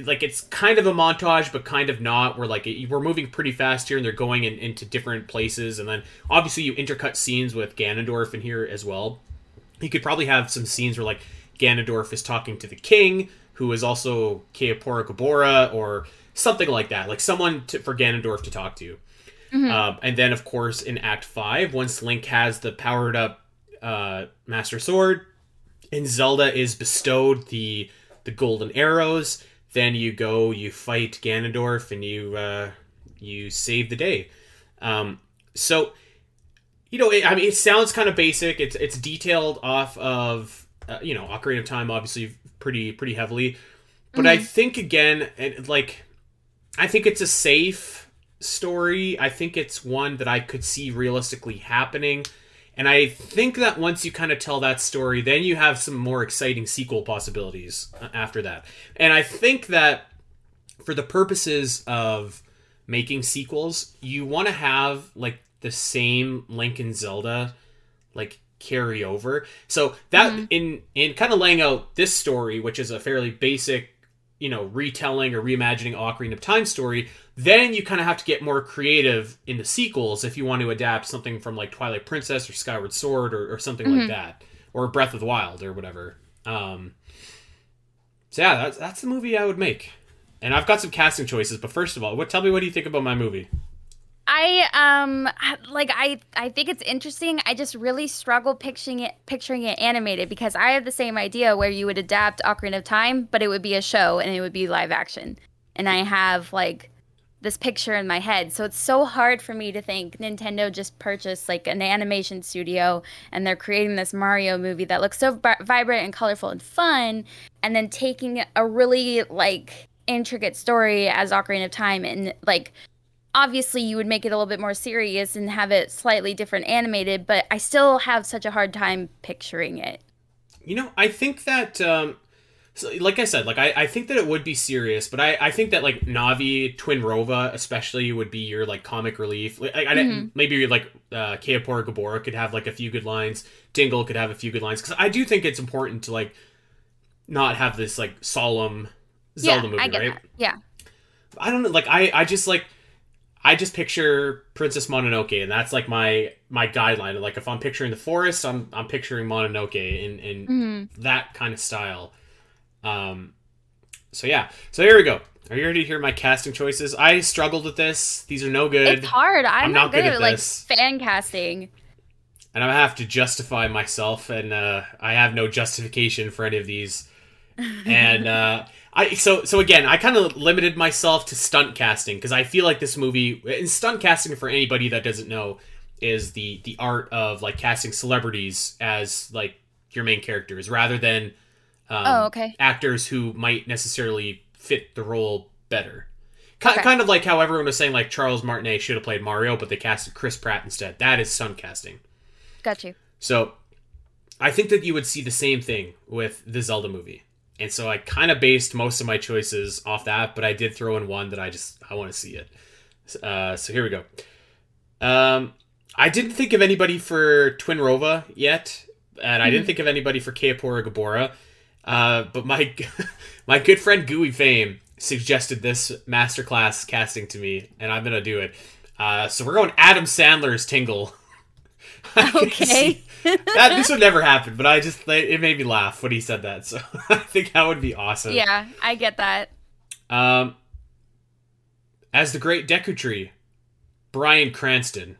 [SPEAKER 1] like it's kind of a montage but kind of not we're like we're moving pretty fast here and they're going in, into different places and then obviously you intercut scenes with ganondorf in here as well you could probably have some scenes where like ganondorf is talking to the king who is also Kaepora Gaebora or something like that like someone to, for ganondorf to talk to Mm-hmm. Um, and then, of course, in Act Five, once Link has the powered up uh, Master Sword, and Zelda is bestowed the the golden arrows, then you go, you fight Ganondorf, and you uh, you save the day. Um, so, you know, it, I mean, it sounds kind of basic. It's it's detailed off of uh, you know Ocarina of Time, obviously pretty pretty heavily, but mm-hmm. I think again, it, like, I think it's a safe story. I think it's one that I could see realistically happening. And I think that once you kind of tell that story, then you have some more exciting sequel possibilities uh, after that. And I think that for the purposes of making sequels, you want to have like the same Link and Zelda like carry over. So that mm-hmm. in in kind of laying out this story, which is a fairly basic, you know, retelling or reimagining Ocarina of Time story, then you kind of have to get more creative in the sequels if you want to adapt something from like Twilight Princess or Skyward Sword or, or something mm-hmm. like that, or Breath of the Wild or whatever. Um, so yeah, that's that's the movie I would make. And I've got some casting choices, but first of all, what tell me what do you think about my movie?
[SPEAKER 2] I um like I I think it's interesting. I just really struggle picturing it picturing it animated because I have the same idea where you would adapt Ocarina of Time, but it would be a show and it would be live action. And I have like this picture in my head. So it's so hard for me to think Nintendo just purchased like an animation studio and they're creating this Mario movie that looks so vi- vibrant and colorful and fun and then taking a really like intricate story as Ocarina of Time and like obviously you would make it a little bit more serious and have it slightly different animated, but I still have such a hard time picturing it.
[SPEAKER 1] You know, I think that um so, like I said, like I, I think that it would be serious, but I, I think that like Navi, Twinrova, especially would be your like comic relief. Like, I, I mm-hmm. maybe like uh, Kaepora Gaebora could have like a few good lines. Tingle could have a few good lines because I do think it's important to like not have this like solemn Zelda
[SPEAKER 2] yeah,
[SPEAKER 1] movie, right?
[SPEAKER 2] That. Yeah.
[SPEAKER 1] I don't know. Like I I just like I just picture Princess Mononoke, and that's like my my guideline. Like if I'm picturing the forest, I'm I'm picturing Mononoke in in mm-hmm. that kind of style. Um, so yeah, so here we go. Are you ready to hear my casting choices? I struggled with this. These are no good.
[SPEAKER 2] It's hard. I'm, I'm not, good, good at, like fan casting.
[SPEAKER 1] And I have to justify myself, and uh, I have no justification for any of these. And uh, I so so again, I kind of limited myself to stunt casting because I feel like this movie and stunt casting for anybody that doesn't know is the the art of like casting celebrities as like your main characters rather than
[SPEAKER 2] um, oh, okay.
[SPEAKER 1] actors who might necessarily fit the role better. okay. Kind of like how everyone was saying like Charles Martinet should have played Mario, but they casted Chris Pratt instead. That is stunt casting.
[SPEAKER 2] Got you.
[SPEAKER 1] So I think that you would see the same thing with the Zelda movie and so I kind of based most of my choices off that, but I did throw in one that I just I want to see it. Uh, so here we go. Um, I didn't think of anybody for Twinrova yet, and I didn't hmm. think of anybody for Kaepora Gaebora. Uh, but my my good friend Gooey Fame suggested this masterclass casting to me, and I'm gonna do it. Uh, so we're going Adam Sandler's Tingle.
[SPEAKER 2] Okay.
[SPEAKER 1] that this would never happen, but I just it made me laugh when he said that. So I think that would be awesome.
[SPEAKER 2] Yeah, I get that.
[SPEAKER 1] Um, as the Great Deku Tree, Bryan Cranston.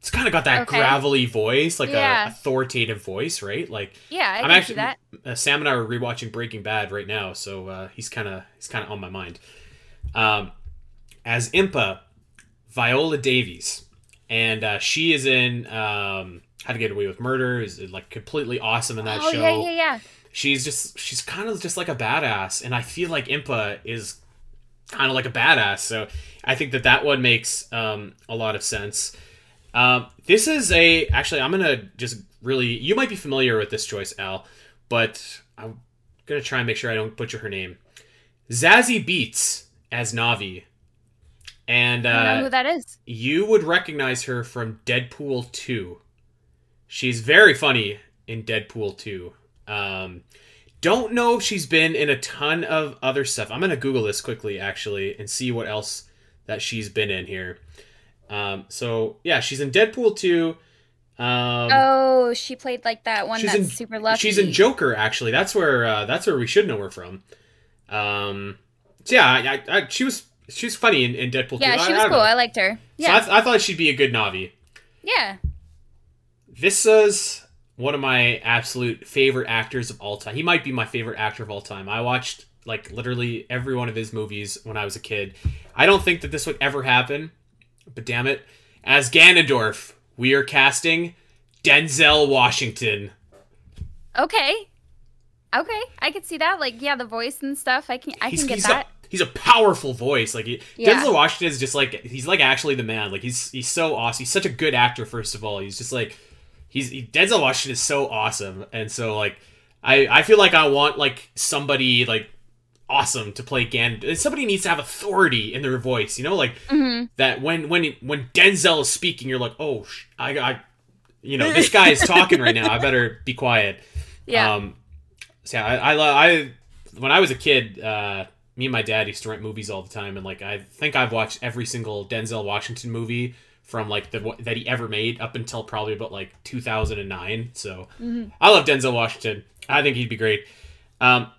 [SPEAKER 1] It's kind of got that okay. gravelly voice, like yeah. a authoritative voice, right? Like
[SPEAKER 2] yeah, I am actually that.
[SPEAKER 1] Uh, Sam and I are rewatching Breaking Bad right now, so uh, he's kind of he's kind of on my mind. Um, as Impa, Viola Davis, and uh, she is in um, how to Get Away with Murder is like completely awesome in that
[SPEAKER 2] oh,
[SPEAKER 1] show.
[SPEAKER 2] Yeah, yeah, yeah.
[SPEAKER 1] She's just she's kind of just like a badass, and I feel like Impa is kind of like a badass. So I think that that one makes um, a lot of sense. Um, this is a actually I'm gonna just really you might be familiar with this choice, Al, but I'm gonna try and make sure I don't butcher her name. Zazie Beetz as Navi. And uh,
[SPEAKER 2] I know who that is.
[SPEAKER 1] You would recognize her from Deadpool 2. She's very funny in Deadpool 2. Um, don't know if she's been in a ton of other stuff. I'm gonna Google this quickly actually and see what else that she's been in here. Um, so yeah, she's in Deadpool 2. Um,
[SPEAKER 2] oh, she played like that one that's
[SPEAKER 1] in,
[SPEAKER 2] super lucky.
[SPEAKER 1] She's in Joker actually. That's where uh, that's where we should know her from. Um, so yeah, I, I, I, she was she's funny in, in Deadpool.
[SPEAKER 2] Yeah,
[SPEAKER 1] 2.
[SPEAKER 2] she was cool. Know. I liked her. Yeah,
[SPEAKER 1] so I, I thought she'd be a good Navi.
[SPEAKER 2] Yeah.
[SPEAKER 1] Is one of my absolute favorite actors of all time. He might be my favorite actor of all time. I watched like literally every one of his movies when I was a kid. I don't think that this would ever happen, but damn it. As Ganondorf, we are casting Denzel Washington.
[SPEAKER 2] Okay. Okay, I can see that. Like, yeah, the voice and stuff. I can, I he's, can get
[SPEAKER 1] he's
[SPEAKER 2] that.
[SPEAKER 1] A, he's a powerful voice. Like, he, yeah. Denzel Washington is just like he's like actually the man. Like, he's he's so awesome. He's such a good actor. First of all, he's just like he's he, Denzel Washington is so awesome, and so like I I feel like I want like somebody like awesome to play Gan. Somebody needs to have authority in their voice, you know, like
[SPEAKER 2] mm-hmm.
[SPEAKER 1] that when when when Denzel is speaking, you're like, oh, I, I you know, this guy is talking right now. I better be quiet.
[SPEAKER 2] Yeah.
[SPEAKER 1] Um. So yeah, I, I, I when I was a kid, uh, me and my dad used to rent movies all the time, and like I think I've watched every single Denzel Washington movie from like the that he ever made up until probably about like 2009. So
[SPEAKER 2] mm-hmm.
[SPEAKER 1] I love Denzel Washington. I think he'd be great. Um,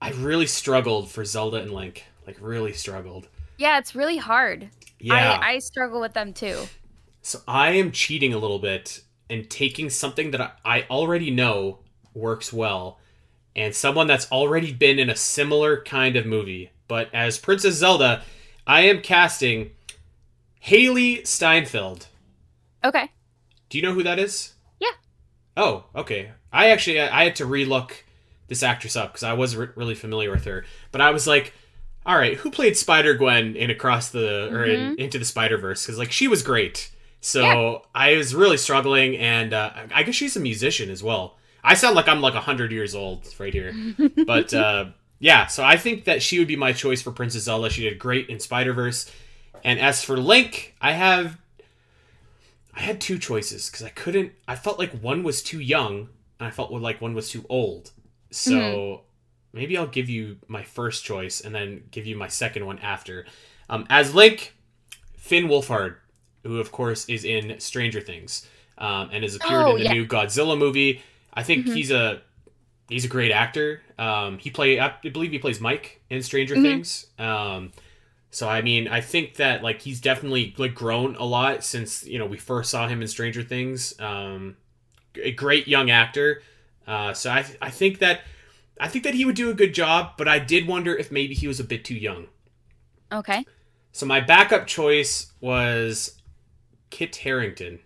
[SPEAKER 1] I really struggled for Zelda and Link. Like really struggled.
[SPEAKER 2] Yeah, it's really hard.
[SPEAKER 1] Yeah,
[SPEAKER 2] I, I struggle with them too.
[SPEAKER 1] So I am cheating a little bit and taking something that I, I already know works well, and someone that's already been in a similar kind of movie. But as Princess Zelda, I am casting Hailee Steinfeld.
[SPEAKER 2] Okay.
[SPEAKER 1] Do you know who that is?
[SPEAKER 2] Yeah.
[SPEAKER 1] Oh, okay. I actually I had to relook this actress up because I wasn't really familiar with her, but I was like, all right, who played Spider Gwen in Across the or in,
[SPEAKER 2] Mhm.
[SPEAKER 1] Into the Spider Verse? Because like she was great. So
[SPEAKER 2] Yeah.
[SPEAKER 1] I was really struggling, and uh, I guess she's a musician as well. I sound like I'm like hundred years old right here, but uh, yeah. So I think that she would be my choice for Princess Zelda. She did great in Spider Verse, and as for Link, I have I had two choices because I couldn't. I felt like one was too young, and I felt like one was too old. So maybe I'll give you my first choice and then give you my second one after. Um, as Link, Finn Wolfhard, who of course is in Stranger Things, um, and has appeared
[SPEAKER 2] Oh,
[SPEAKER 1] in the
[SPEAKER 2] yeah.
[SPEAKER 1] new Godzilla movie. I think
[SPEAKER 2] Mhm.
[SPEAKER 1] he's a he's a great actor. Um, he play I believe he plays Mike in Stranger
[SPEAKER 2] Mhm.
[SPEAKER 1] Things. So I mean, I think that like he's definitely like grown a lot since you know we first saw him in Stranger Things. Um, a great young actor. Uh, so I I think that I think that he would do a good job, but I did wonder if maybe he was a bit too young.
[SPEAKER 2] Okay.
[SPEAKER 1] So my backup choice was Kit Harington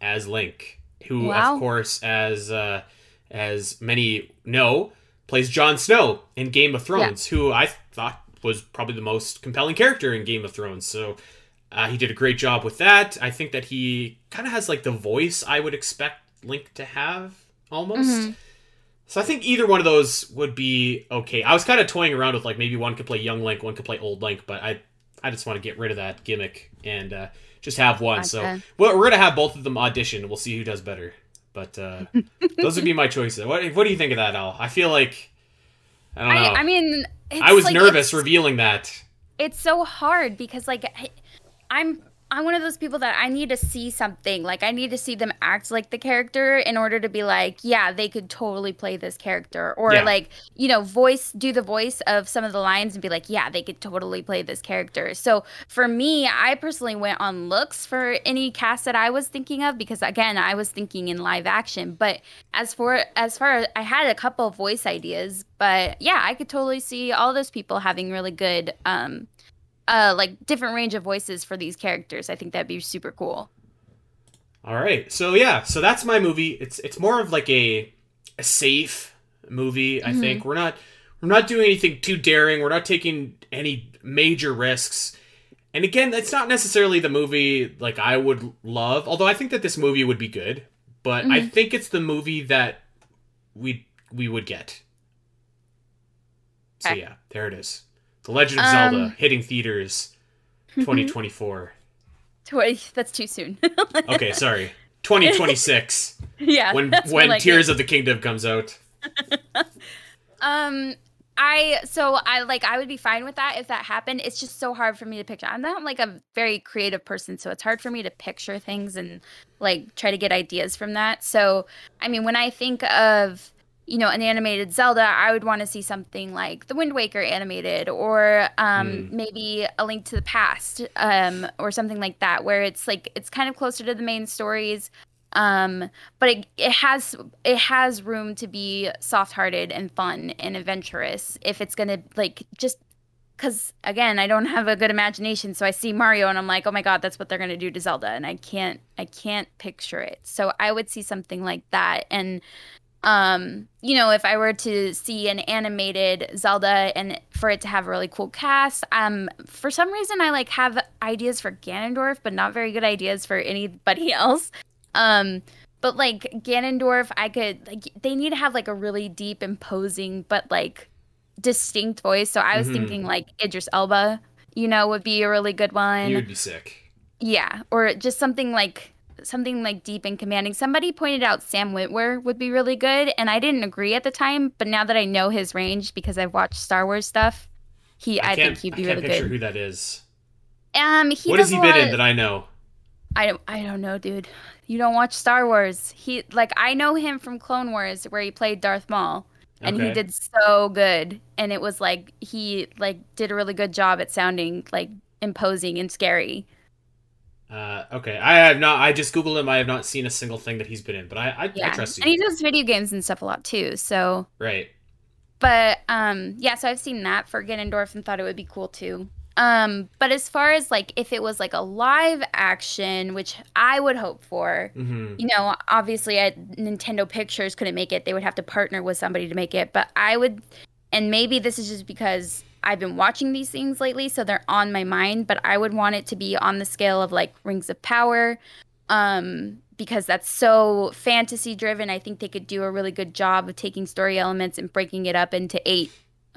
[SPEAKER 1] as Link, who
[SPEAKER 2] Wow.
[SPEAKER 1] of course as uh, as many know plays Jon Snow in Game of Thrones, who I thought was probably the most compelling character in Game of Thrones. So uh, he did a great job with that. I think that he kind of has like the voice I would expect Link to have almost.
[SPEAKER 2] Mhm.
[SPEAKER 1] So I think either one of those would be okay. I was kind of toying around with like maybe one could play young Link, one could play old Link, but I I just want to get rid of that gimmick and uh, just have one. So well, we're gonna have both of them audition. We'll see who does better. But uh, those would be my choices. What What do you think of that, Al? I feel like I don't know.
[SPEAKER 2] I, I mean,
[SPEAKER 1] I was
[SPEAKER 2] like,
[SPEAKER 1] nervous revealing that.
[SPEAKER 2] it's so hard because like I, I'm I'm one of those people that I need to see something. Like I need to see them act like the character in order to be like, yeah, they could totally play this character. Or
[SPEAKER 1] Yeah.
[SPEAKER 2] like, you know, voice do the voice of some of the lines and be like, yeah, they could totally play this character. So for me, I personally went on looks for any cast that I was thinking of because again, I was thinking in live action. But as for as far as I had a couple of voice ideas, but yeah, I could totally see all those people having really good um uh like different range of voices for these characters. I think that'd be super cool.
[SPEAKER 1] All right. So yeah, so that's my movie. It's it's more of like a a safe movie, I
[SPEAKER 2] Mhm.
[SPEAKER 1] think. We're not we're not doing anything too daring. We're not taking any major risks. And again, that's not necessarily the movie like I would love, although I think that this movie would be good, but I
[SPEAKER 2] Mhm.
[SPEAKER 1] think it's the movie that we we would get. So yeah, there it is. The Legend of
[SPEAKER 2] Um,
[SPEAKER 1] Zelda hitting theaters 2024.
[SPEAKER 2] Twenty. That's too soon.
[SPEAKER 1] okay, sorry. 2026
[SPEAKER 2] yeah.
[SPEAKER 1] when
[SPEAKER 2] that's
[SPEAKER 1] when
[SPEAKER 2] like
[SPEAKER 1] Tears
[SPEAKER 2] it.
[SPEAKER 1] of the Kingdom comes out.
[SPEAKER 2] Um, I so I like I would be fine with that if that happened. It's just so hard for me to picture. I'm not like a very creative person, so it's hard for me to picture things and like try to get ideas from that. So I mean, when I think of you know an animated Zelda, I would want to see something like the Wind Waker animated, or um,
[SPEAKER 1] Mm.
[SPEAKER 2] maybe A Link to the Past, um, or something like that, where it's like it's kind of closer to the main stories um but it, it has it has room to be soft-hearted and fun and adventurous if it's gonna like just because again i don't have a good imagination so i see mario and i'm like oh my god that's what they're gonna do to zelda and i can't i can't picture it so i would see something like that and um you know if i were to see an animated zelda and for it to have a really cool cast um for some reason i like have ideas for ganondorf but not very good ideas for anybody else um, but like Ganondorf, I could like they need to have like a really deep, imposing, but like distinct voice. So I was
[SPEAKER 1] Mhm.
[SPEAKER 2] thinking like Idris Elba, you know, would be a really good one.
[SPEAKER 1] You would be sick.
[SPEAKER 2] Yeah, or just something like something like deep and commanding. Somebody pointed out Sam Witwer would be really good, and I didn't agree at the time. But now that I know his range because I've watched Star Wars stuff, he I, think
[SPEAKER 1] can't-
[SPEAKER 2] he'd be
[SPEAKER 1] I can't picture who that is.
[SPEAKER 2] Um, he
[SPEAKER 1] what has he been in
[SPEAKER 2] of-
[SPEAKER 1] that I know?
[SPEAKER 2] I don't I don't know, dude. You don't watch Star Wars. He like I know him from Clone Wars where he played Darth Maul and he did so good and it was like he like did a really good job at sounding like imposing and scary.
[SPEAKER 1] Uh, okay, I have not. I just googled him. I have not seen a single thing that he's been in, but I, I,
[SPEAKER 2] Yeah.
[SPEAKER 1] I trust you.
[SPEAKER 2] And he does video games and stuff a lot too. So
[SPEAKER 1] Right.
[SPEAKER 2] but um yeah, so I've seen that for Ganondorf and thought it would be cool too. Um, but as far as like if it was like a live action, which I would hope for,
[SPEAKER 1] Mm-hmm.
[SPEAKER 2] you know, obviously at Nintendo Pictures couldn't make it. They would have to partner with somebody to make it. But I would, and maybe this is just because I've been watching these things lately, so they're on my mind. But I would want it to be on the scale of like Rings of Power, um, because that's so fantasy driven. I think they could do a really good job of taking story elements and breaking it up into eight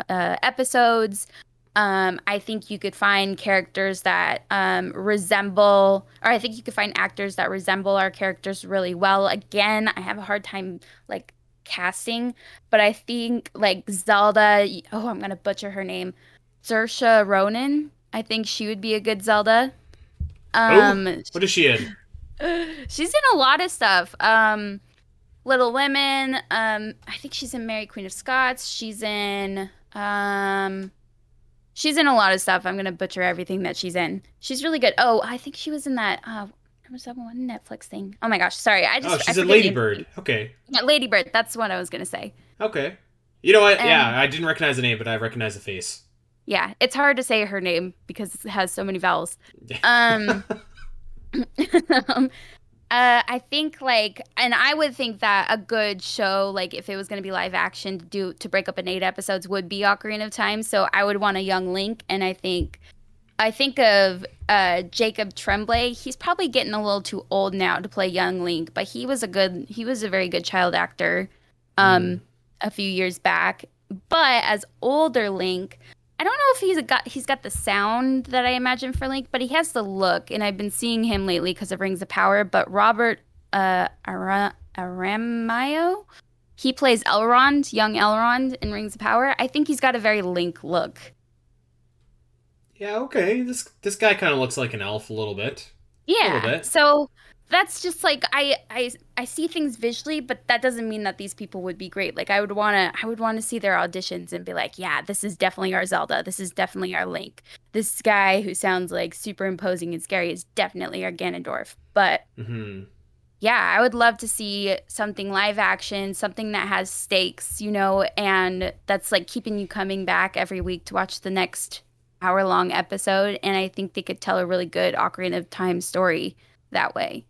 [SPEAKER 2] uh, episodes. Um, I think you could find characters that um, resemble, or I think you could find actors that resemble our characters really well. Again, I have a hard time like casting, but I think like Zelda. Oh, I'm gonna butcher her name, Saoirse Ronan. I think she would be a good Zelda. Um,
[SPEAKER 1] What is she in?
[SPEAKER 2] she's in a lot of stuff. Um, Little Women. Um, I think she's in Mary Queen of Scots. She's in. Um, she's in a lot of stuff. I'm gonna butcher everything that she's in. She's really good. Oh, I think she was in that. Uh, was that one Netflix thing? Oh my gosh, sorry. I just.
[SPEAKER 1] Oh,
[SPEAKER 2] I
[SPEAKER 1] she's in
[SPEAKER 2] forget
[SPEAKER 1] Lady. Bird. Okay.
[SPEAKER 2] Yeah, Lady Bird. That's what I was gonna say.
[SPEAKER 1] Okay. You know what?
[SPEAKER 2] Um,
[SPEAKER 1] yeah, I didn't recognize the name, but I recognize the face.
[SPEAKER 2] Yeah, it's hard to say her name because it has so many vowels. Um, um, uh, I think like, and I would think that a good show, like if it was going to be live action, to do to break up in eight episodes, would be Ocarina of Time. So I would want a young Link, and I think, I think of uh, Jacob Tremblay. He's probably getting a little too old now to play young Link, but he was a good, he was a very good child actor, um, a few years back. But as older Link, I don't know if he's got he's got the sound that I imagine for Link, but he has the look, and I've been seeing him lately because of Rings of Power. But Robert uh, Ara- Aramayo, he plays Elrond, young Elrond in Rings of Power. I think he's got a very Link look.
[SPEAKER 1] Yeah, okay. This this guy kind of looks like an elf a little bit.
[SPEAKER 2] Yeah.
[SPEAKER 1] little bit.
[SPEAKER 2] So that's just like I I I see things visually, but that doesn't mean that these people would be great. Like I would want to I would want to see their auditions and be like, yeah, this is definitely our Zelda. This is definitely our Link. This guy who sounds like super imposing and scary is definitely our Ganondorf. But
[SPEAKER 1] hmm
[SPEAKER 2] yeah, I would love to see something live action, something that has stakes, you know, and that's like keeping you coming back every week to watch the next hour long episode. And I think they could tell a really good Ocarina of Time story that way.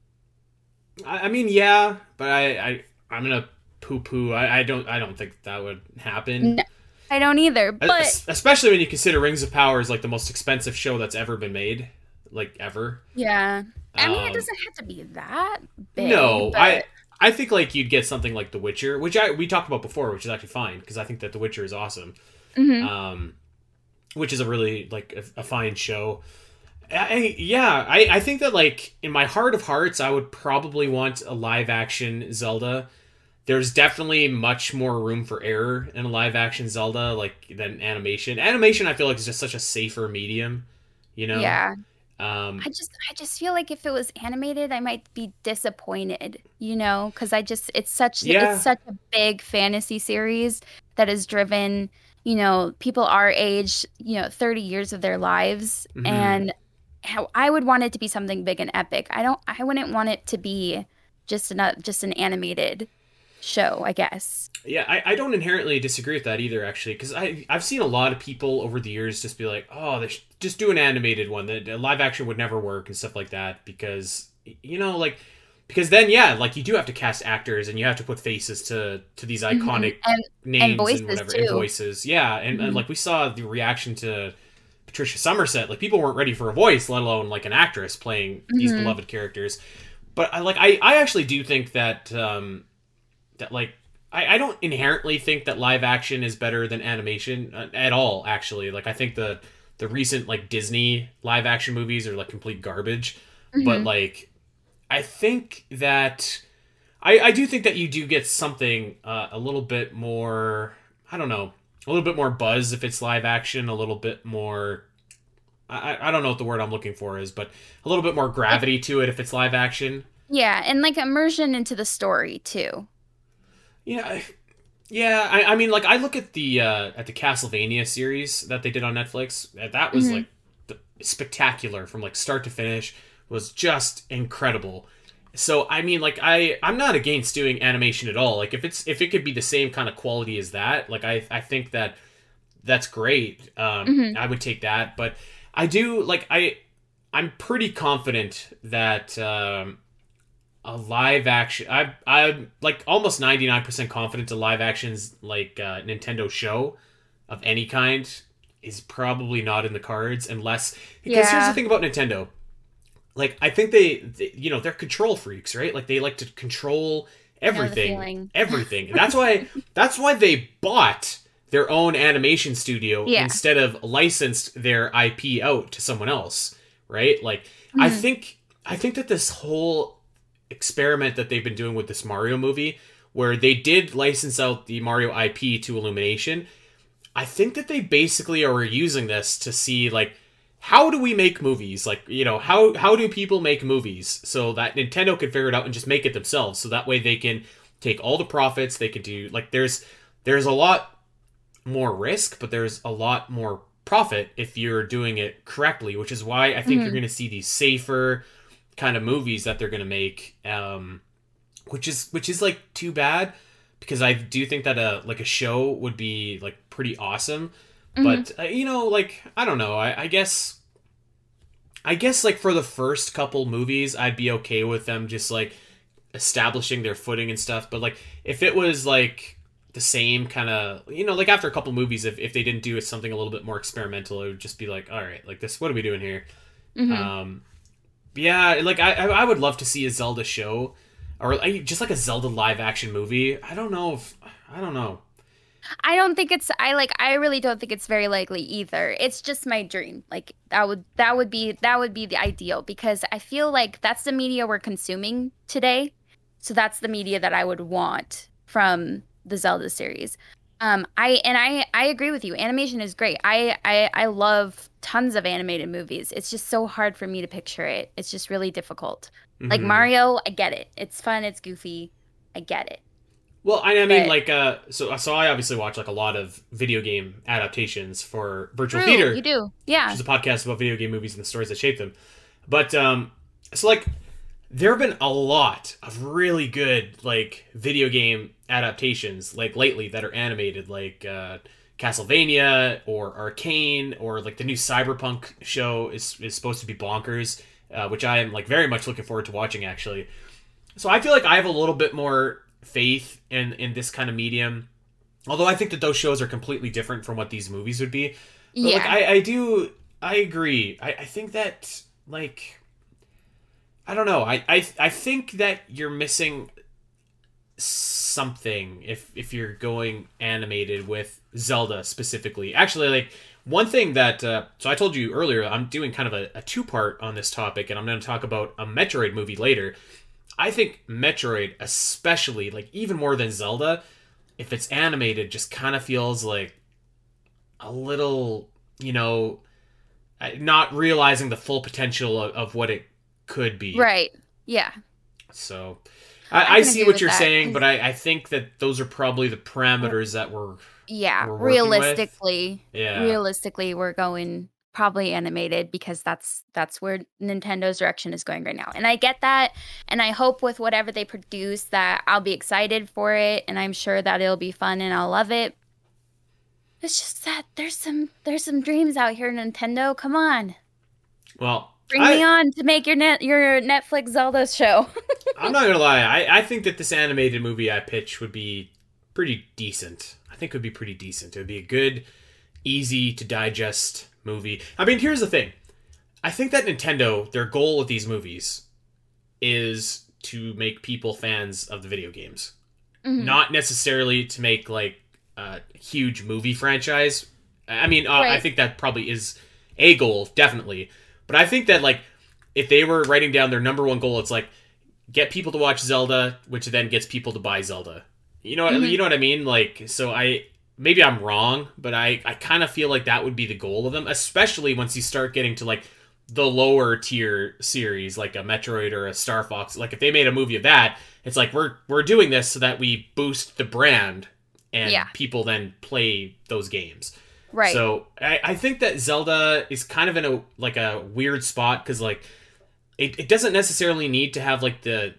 [SPEAKER 1] I, I mean, yeah, but I, I I'm gonna poo poo. I, I don't I don't think that would happen.
[SPEAKER 2] No, I don't either, but
[SPEAKER 1] Especially when you consider Rings of Power is like the most expensive show that's ever been made, like ever.
[SPEAKER 2] yeah. I mean,
[SPEAKER 1] Um,
[SPEAKER 2] it doesn't have to be that big.
[SPEAKER 1] No,
[SPEAKER 2] but-
[SPEAKER 1] I I think like you'd get something like The Witcher, which I we talked about before, which is actually fine because I think that The Witcher is awesome.
[SPEAKER 2] Mhm.
[SPEAKER 1] Um, which is a really like a, a fine show. I, yeah, I, I think that like in my heart of hearts, I would probably want a live action Zelda. There's definitely much more room for error in a live action Zelda like than animation. Animation, I feel like is just such a safer medium. You know.
[SPEAKER 2] yeah.
[SPEAKER 1] Um,
[SPEAKER 2] I just I just feel like if it was animated, I might be disappointed, you know, because I just it's such
[SPEAKER 1] Yeah.
[SPEAKER 2] it's such a big fantasy series that is driven you know people our age, you know, thirty years of their lives,
[SPEAKER 1] Mhm.
[SPEAKER 2] and how I would want it to be something big and epic. I don't I wouldn't want it to be just an just an animated show, I guess.
[SPEAKER 1] Yeah, I, I don't inherently disagree with that either, actually, because I I've seen a lot of people over the years just be like, oh, they should just do an animated one. That live action would never work and stuff like that because you know, like because then yeah, like you do have to cast actors and you have to put faces to to these iconic
[SPEAKER 2] And
[SPEAKER 1] names and,
[SPEAKER 2] voices,
[SPEAKER 1] whatever and voices. Yeah, and, and
[SPEAKER 2] Mhm.
[SPEAKER 1] like we saw the reaction to Patricia Summersett, like people weren't ready for a voice, let alone like an actress playing these
[SPEAKER 2] Mhm.
[SPEAKER 1] beloved characters. But I like I I actually do think that um that like I, I don't inherently think that live action is better than animation uh, at all actually like i think the the recent like disney live action movies are like complete garbage but
[SPEAKER 2] Mhm.
[SPEAKER 1] like i think that i i do think that you do get something uh, a little bit more i don't know a little bit more buzz if it's live action a little bit more I, I don't know what the word I'm looking for is, but a little bit more gravity to it if it's live action.
[SPEAKER 2] yeah, and like immersion into the story too.
[SPEAKER 1] Yeah, I- yeah. I, I mean, like I look at the uh, at the Castlevania series that they did on Netflix. That was
[SPEAKER 2] Mhm.
[SPEAKER 1] like spectacular from like start to finish. Was just incredible. So I mean, like I I'm not against doing animation at all. Like if it's if it could be the same kind of quality as that, like I I think that that's great. Um,
[SPEAKER 2] Mhm.
[SPEAKER 1] I would take that, but. I do like I I'm pretty confident that um, a live action I I'm like almost 99% confident a live actions like uh, Nintendo show of any kind is probably not in the cards unless because here's the thing about Nintendo. Like I think they, they you know, they're control freaks, right? Like they like to control everything. everything. That's why that's why they bought their own animation studio
[SPEAKER 2] Yeah.
[SPEAKER 1] instead of licensed their IP out to someone else, right? Like I
[SPEAKER 2] Mhm.
[SPEAKER 1] think I think that this whole experiment that they've been doing with this Mario movie where they did license out the Mario IP to Illumination, I think that they basically are using this to see like how do we make movies? Like, you know, how how do people make movies so that Nintendo can figure it out and just make it themselves so that way they can take all the profits, they can do like there's there's a lot more risk, but there's a lot more profit if you're doing it correctly, which is why I think
[SPEAKER 2] Mhm.
[SPEAKER 1] you're going to see these safer kind of movies that they're going to make um which is which is like too bad because I do think that a like a show would be like pretty awesome
[SPEAKER 2] Mhm.
[SPEAKER 1] but uh, you know like i don't know. I, I guess i guess like for the first couple movies i'd be okay with them just like establishing their footing and stuff. But like if it was like the same kind of you know like after a couple movies if, if they didn't do something a little bit more experimental it would just be like all right like this what are we doing here?
[SPEAKER 2] Mhm.
[SPEAKER 1] um yeah like I, I I would love to see a zelda show or just like a zelda live action movie. I don't know if i don't know
[SPEAKER 2] I don't think it's I like I really don't think it's very likely either. It's just my dream. Like that would that would be that would be the ideal because I feel like that's the media we're consuming today. So that's the media that I would want from the Zelda series. Um I and I I agree with you. Animation is great. I I I love tons of animated movies. It's just so hard for me to picture it. It's just really difficult. Like
[SPEAKER 1] Mhm.
[SPEAKER 2] Mario, I get it. It's fun, it's goofy. I get it.
[SPEAKER 1] Well, I, I mean,
[SPEAKER 2] But-
[SPEAKER 1] like, uh, so so I obviously watch like a lot of video game adaptations for Virtual
[SPEAKER 2] True,
[SPEAKER 1] Theater,
[SPEAKER 2] You do. Yeah.
[SPEAKER 1] which is a podcast about video game movies and the stories that shape them. But um, so like, there have been a lot of really good like video game adaptations like lately that are animated, like uh, Castlevania or Arcane or like the new Cyberpunk show is is supposed to be bonkers, uh, which I am like very much looking forward to watching actually. So I feel like I have a little bit more faith in in this kind of medium. Although I think that those shows are completely different from what these movies would be. But
[SPEAKER 2] yeah.
[SPEAKER 1] like I, I do I agree. I, I think that like I don't know. I, I I think that you're missing something if if you're going animated with Zelda specifically. Actually, like one thing that uh, so I told you earlier, I'm doing kind of a, a two part on this topic, and I'm going to talk about a Metroid movie later. I think Metroid, especially like even more than Zelda, if it's animated, just kind of feels like a little, you know, not realizing the full potential of, of what it could be.
[SPEAKER 2] Right. Yeah.
[SPEAKER 1] So
[SPEAKER 2] I
[SPEAKER 1] I, I see what you're
[SPEAKER 2] that,
[SPEAKER 1] saying, but I, I think that those are probably the parameters that were
[SPEAKER 2] Yeah.
[SPEAKER 1] We're working with-
[SPEAKER 2] Realistically,
[SPEAKER 1] yeah.
[SPEAKER 2] realistically, we're going probably animated because that's that's where Nintendo's direction is going right now. And I get that, and I hope with whatever they produce that I'll be excited for it, and I'm sure that it'll be fun and I'll love it. It's just that there's some there's some dreams out here, Nintendo. Come on,
[SPEAKER 1] Well,
[SPEAKER 2] bring
[SPEAKER 1] I,
[SPEAKER 2] me on to make your net your Netflix Zelda show.
[SPEAKER 1] I'm not gonna lie. I, I think that this animated movie I pitch would be pretty decent. I think it would be pretty decent. It would be a good, easy to digest movie. I mean, here's the thing. I think that Nintendo, their goal with these movies is to make people fans of the video games.
[SPEAKER 2] Mhm.
[SPEAKER 1] Not necessarily to make like a huge movie franchise. I mean, uh, I think that probably is a goal, definitely. But I think that like if they were writing down their number one goal, it's like get people to watch Zelda, which then gets people to buy Zelda. You know,
[SPEAKER 2] Mhm.
[SPEAKER 1] you know what I mean? Like, so I maybe I'm wrong, but I I kind of feel like that would be the goal of them, especially once you start getting to like the lower tier series, like a Metroid or a Star Fox. Like, if they made a movie of that, it's like we're we're doing this so that we boost the brand, and
[SPEAKER 2] Yeah.
[SPEAKER 1] people then play those games.
[SPEAKER 2] right.
[SPEAKER 1] So I, I think that Zelda is kind of in a like a weird spot because like it, it doesn't necessarily need to have like the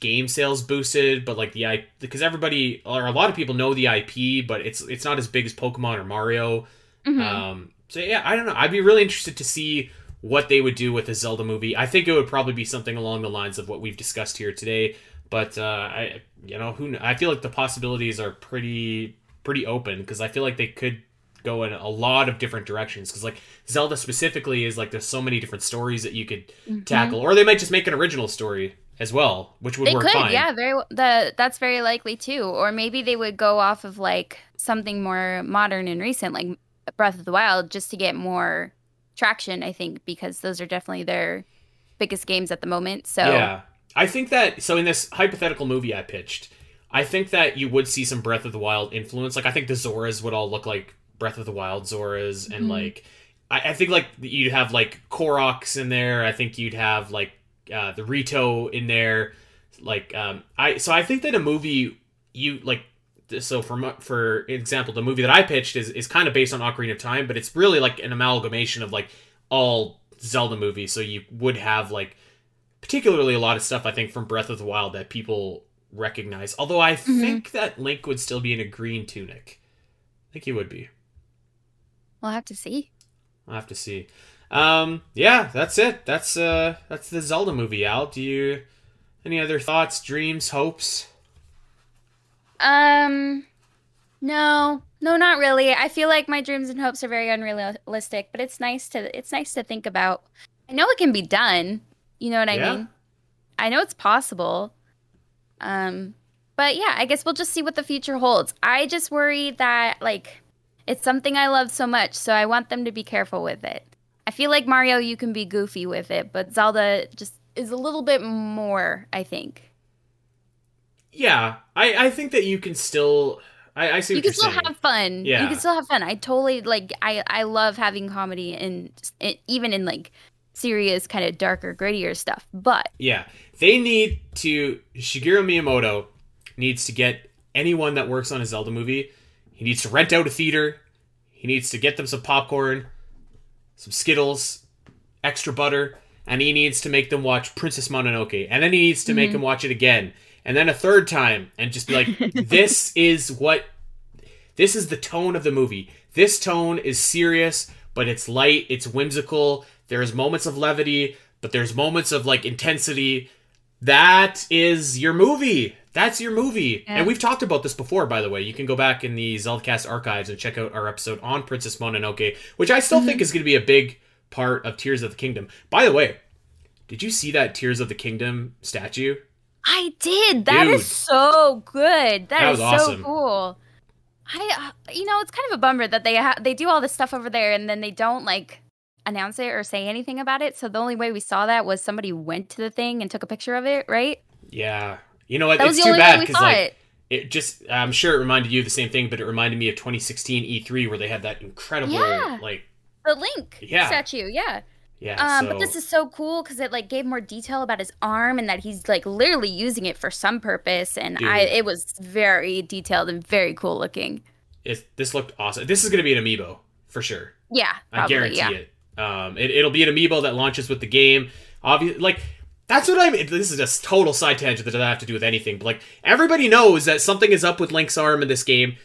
[SPEAKER 1] game sales boosted, but like the IP because everybody or a lot of people know the IP, but it's it's not as big as Pokemon or Mario.
[SPEAKER 2] Mhm.
[SPEAKER 1] Um, so yeah, I don't know. I'd be really interested to see what they would do with a Zelda movie. I think it would probably be something along the lines of what we've discussed here today. But uh, I, you know, who I feel like the possibilities are pretty pretty open because I feel like they could go in a lot of different directions because like Zelda specifically is like there's so many different stories that you could mm-hmm. tackle, or they might just make an original story as well, which would
[SPEAKER 2] they
[SPEAKER 1] work
[SPEAKER 2] could,
[SPEAKER 1] fine.
[SPEAKER 2] Yeah, very the that's very likely too. Or maybe they would go off of like something more modern and recent, like Breath of the Wild, just to get more traction. I think because those are definitely their biggest games at the moment. So
[SPEAKER 1] yeah, I think that so in this hypothetical movie I pitched, I think that you would see some Breath of the Wild influence. Like I think the Zoras would all look like Breath of the Wild Zoras, and mm-hmm. like I, I, think like you'd have like Koroks in there. I think you'd have like uh, the Rito in there. Like um, I so I think that a movie you like so for for example the movie that I pitched is is kind of based on Ocarina of Time, but it's really like an amalgamation of like all Zelda movies. So you would have like particularly a lot of stuff I think from Breath of the Wild that people recognize. Although I mm-hmm. think that Link would still be in a green tunic. I think he would be.
[SPEAKER 2] We'll have to see.
[SPEAKER 1] I'll have to see. Um, yeah, that's it. That's uh, that's the Zelda movie. Al, do you any other thoughts, dreams, hopes?
[SPEAKER 2] Um, no, no, not really. I feel like my dreams and hopes are very unrealistic, but it's nice to it's nice to think about. I know it can be done. You know what I yeah. mean? I know it's possible. Um, but yeah, I guess we'll just see what the future holds. I just worry that like it's something I love so much, so I want them to be careful with it. I feel like Mario, you can be goofy with it, but Zelda just is a little bit more, I think.
[SPEAKER 1] Yeah, I, I think that you can still. I, I see.
[SPEAKER 2] you can still
[SPEAKER 1] saying.
[SPEAKER 2] have fun. Yeah, you can still have fun. I totally like. I I love having comedy and even in like serious, kind of darker, grittier stuff. But
[SPEAKER 1] yeah, they need to. Shigeru Miyamoto needs to get anyone that works on a Zelda movie. He needs to rent out a theater. He needs to get them some popcorn some Skittles, extra butter, and he needs to make them watch Princess Mononoke, and then he needs to mm-hmm. make them watch it again, and then a third time, and just be like, "This is what, this is the tone of the movie. This tone is serious, but it's light, it's whimsical. There's moments of levity, but there's moments of like intensity. That is your movie. That's your movie. Yeah. And we've talked about this before, by the way. You can go back in the Zelda Cast archives and check out our episode on Princess Mononoke, which I still mm-hmm. think is going to be a big part of Tears of the Kingdom. By the way, did you see that Tears of the Kingdom statue?
[SPEAKER 2] I did. That Dude, is so good. that, that is awesome. so cool. I, uh, you know, it's kind of a bummer that they ha- they do all this stuff over there and then they don't like announce it or say anything about it. So the only way we saw that was somebody went to the thing and took a picture of it, right?
[SPEAKER 1] Yeah, you know what? That it's too bad because like it. just I'm sure it reminded you of the same thing, but it reminded me of 2016 E3 where they had that incredible yeah. like
[SPEAKER 2] the Link yeah. statue. Yeah.
[SPEAKER 1] Yeah.
[SPEAKER 2] Um, so... but this is so cool because it like gave more detail about his arm and that he's like literally using it for some purpose, and Dude. I it was very detailed and very cool looking.
[SPEAKER 1] It, this looked awesome. This is going to be an amiibo for sure.
[SPEAKER 2] Yeah,
[SPEAKER 1] probably, I guarantee yeah. it. Um, it, it'll be an amiibo that launches with the game. Obviously, like that's what I mean. This is a total side tangent that doesn't have to do with anything. But like everybody knows that something is up with Link's arm in this game.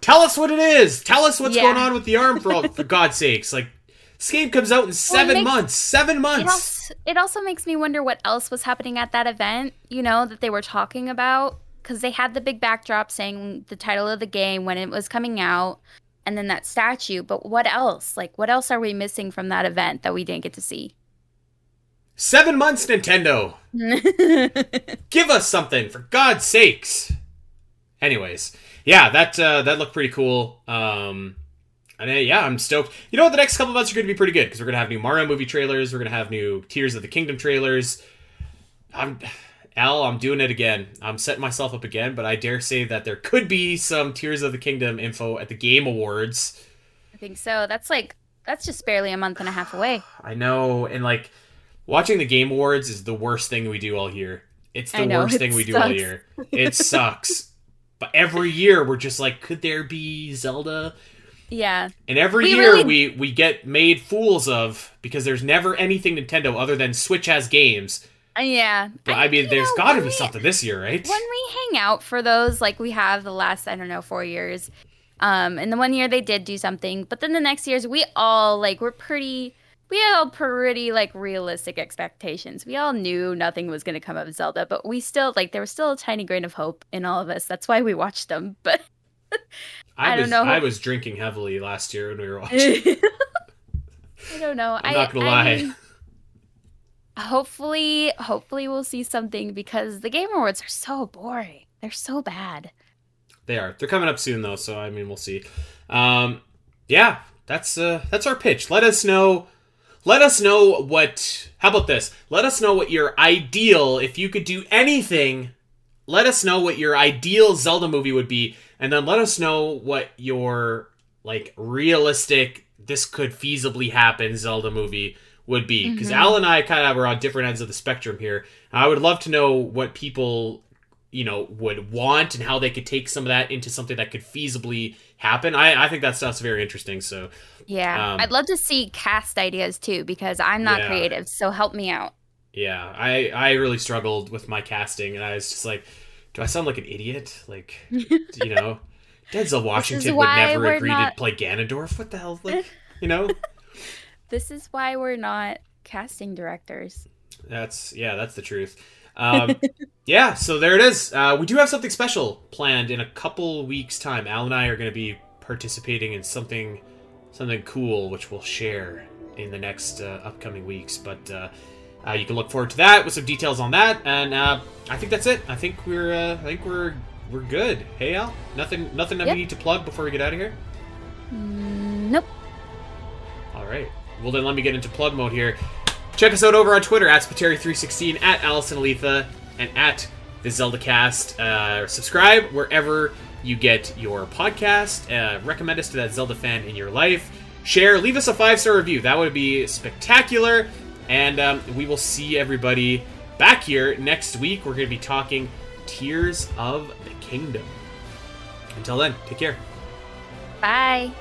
[SPEAKER 1] Tell us what it is. Tell us what's yeah. going on with the arm for all, for God's sakes. Like this game comes out in seven well, makes, months. Seven months. It
[SPEAKER 2] also, it also makes me wonder what else was happening at that event. You know that they were talking about because they had the big backdrop saying the title of the game when it was coming out, and then that statue. But what else? Like what else are we missing from that event that we didn't get to see?
[SPEAKER 1] Seven months, Nintendo. Give us something for God's sakes. Anyways, yeah, that uh, that looked pretty cool. Um, and uh, yeah, I'm stoked. You know what? The next couple months are going to be pretty good because we're going to have new Mario movie trailers. We're going to have new Tears of the Kingdom trailers. I'm Al. I'm doing it again. I'm setting myself up again, but I dare say that there could be some Tears of the Kingdom info at the Game Awards.
[SPEAKER 2] I think so. That's like that's just barely a month and a half away.
[SPEAKER 1] I know, and like watching the Game Awards is the worst thing we do all year. It's the know, worst it thing we sucks. do all year. It sucks. but every year we're just like, could there be Zelda?
[SPEAKER 2] Yeah.
[SPEAKER 1] And every we year really... we we get made fools of because there's never anything Nintendo other than Switch has games.
[SPEAKER 2] Uh, yeah.
[SPEAKER 1] But I, I mean, there's got to be something this year, right?
[SPEAKER 2] When we hang out for those, like we have the last, I don't know, four years, Um, and the one year they did do something, but then the next years we all like were pretty we had all pretty like realistic expectations. We all knew nothing was going to come of Zelda, but we still like there was still a tiny grain of hope in all of us. That's why we watched them. But
[SPEAKER 1] I, I don't know. I was drinking heavily last year when we were watching.
[SPEAKER 2] I don't know.
[SPEAKER 1] I'm not gonna I, lie. I mean,
[SPEAKER 2] hopefully, hopefully we'll see something because the Game Awards are so boring. They're so bad.
[SPEAKER 1] They are. They're coming up soon though, so I mean we'll see. Um, yeah, that's uh, that's our pitch. Let us know let us know what. How about this? Let us know what your ideal, if you could do anything, let us know what your ideal Zelda movie would be, and then let us know what your, like, realistic, this could feasibly happen Zelda movie would be. Because mm-hmm. Al and I kind of were on different ends of the spectrum here. I would love to know what people you know would want and how they could take some of that into something that could feasibly happen. I, I think that stuff's very interesting so
[SPEAKER 2] yeah. um, i'd love to see cast ideas too because i'm not yeah. creative so help me out.
[SPEAKER 1] Yeah i i really struggled with my casting and i was just like do i sound like an idiot? Like you know? Denzel washington would never agree not... to play ganondorf? What the hell? Like you know?
[SPEAKER 2] This is why we're not casting directors.
[SPEAKER 1] That's yeah that's the truth um, yeah, so there it is. Uh, we do have something special planned in a couple weeks' time. Al and I are going to be participating in something something cool, which we'll share in the next uh, upcoming weeks. But uh, uh you can look forward to that with some details on that. And uh, I think that's it. I think we're uh, I think we're we're good. Hey Al, nothing nothing that yep. we need to plug before we get out of here.
[SPEAKER 2] Mm, nope.
[SPEAKER 1] All right. Well then, let me get into plug mode here. Check us out over on Twitter at Spiteri316, at Alasyn Eletha, and at the ZeldaCast. Uh, subscribe wherever you get your podcast. Uh, recommend us to that Zelda fan in your life. Share, leave us a five star review. That would be spectacular. And um, we will see everybody back here next week. We're going to be talking Tears of the Kingdom. Until then, take care.
[SPEAKER 2] Bye.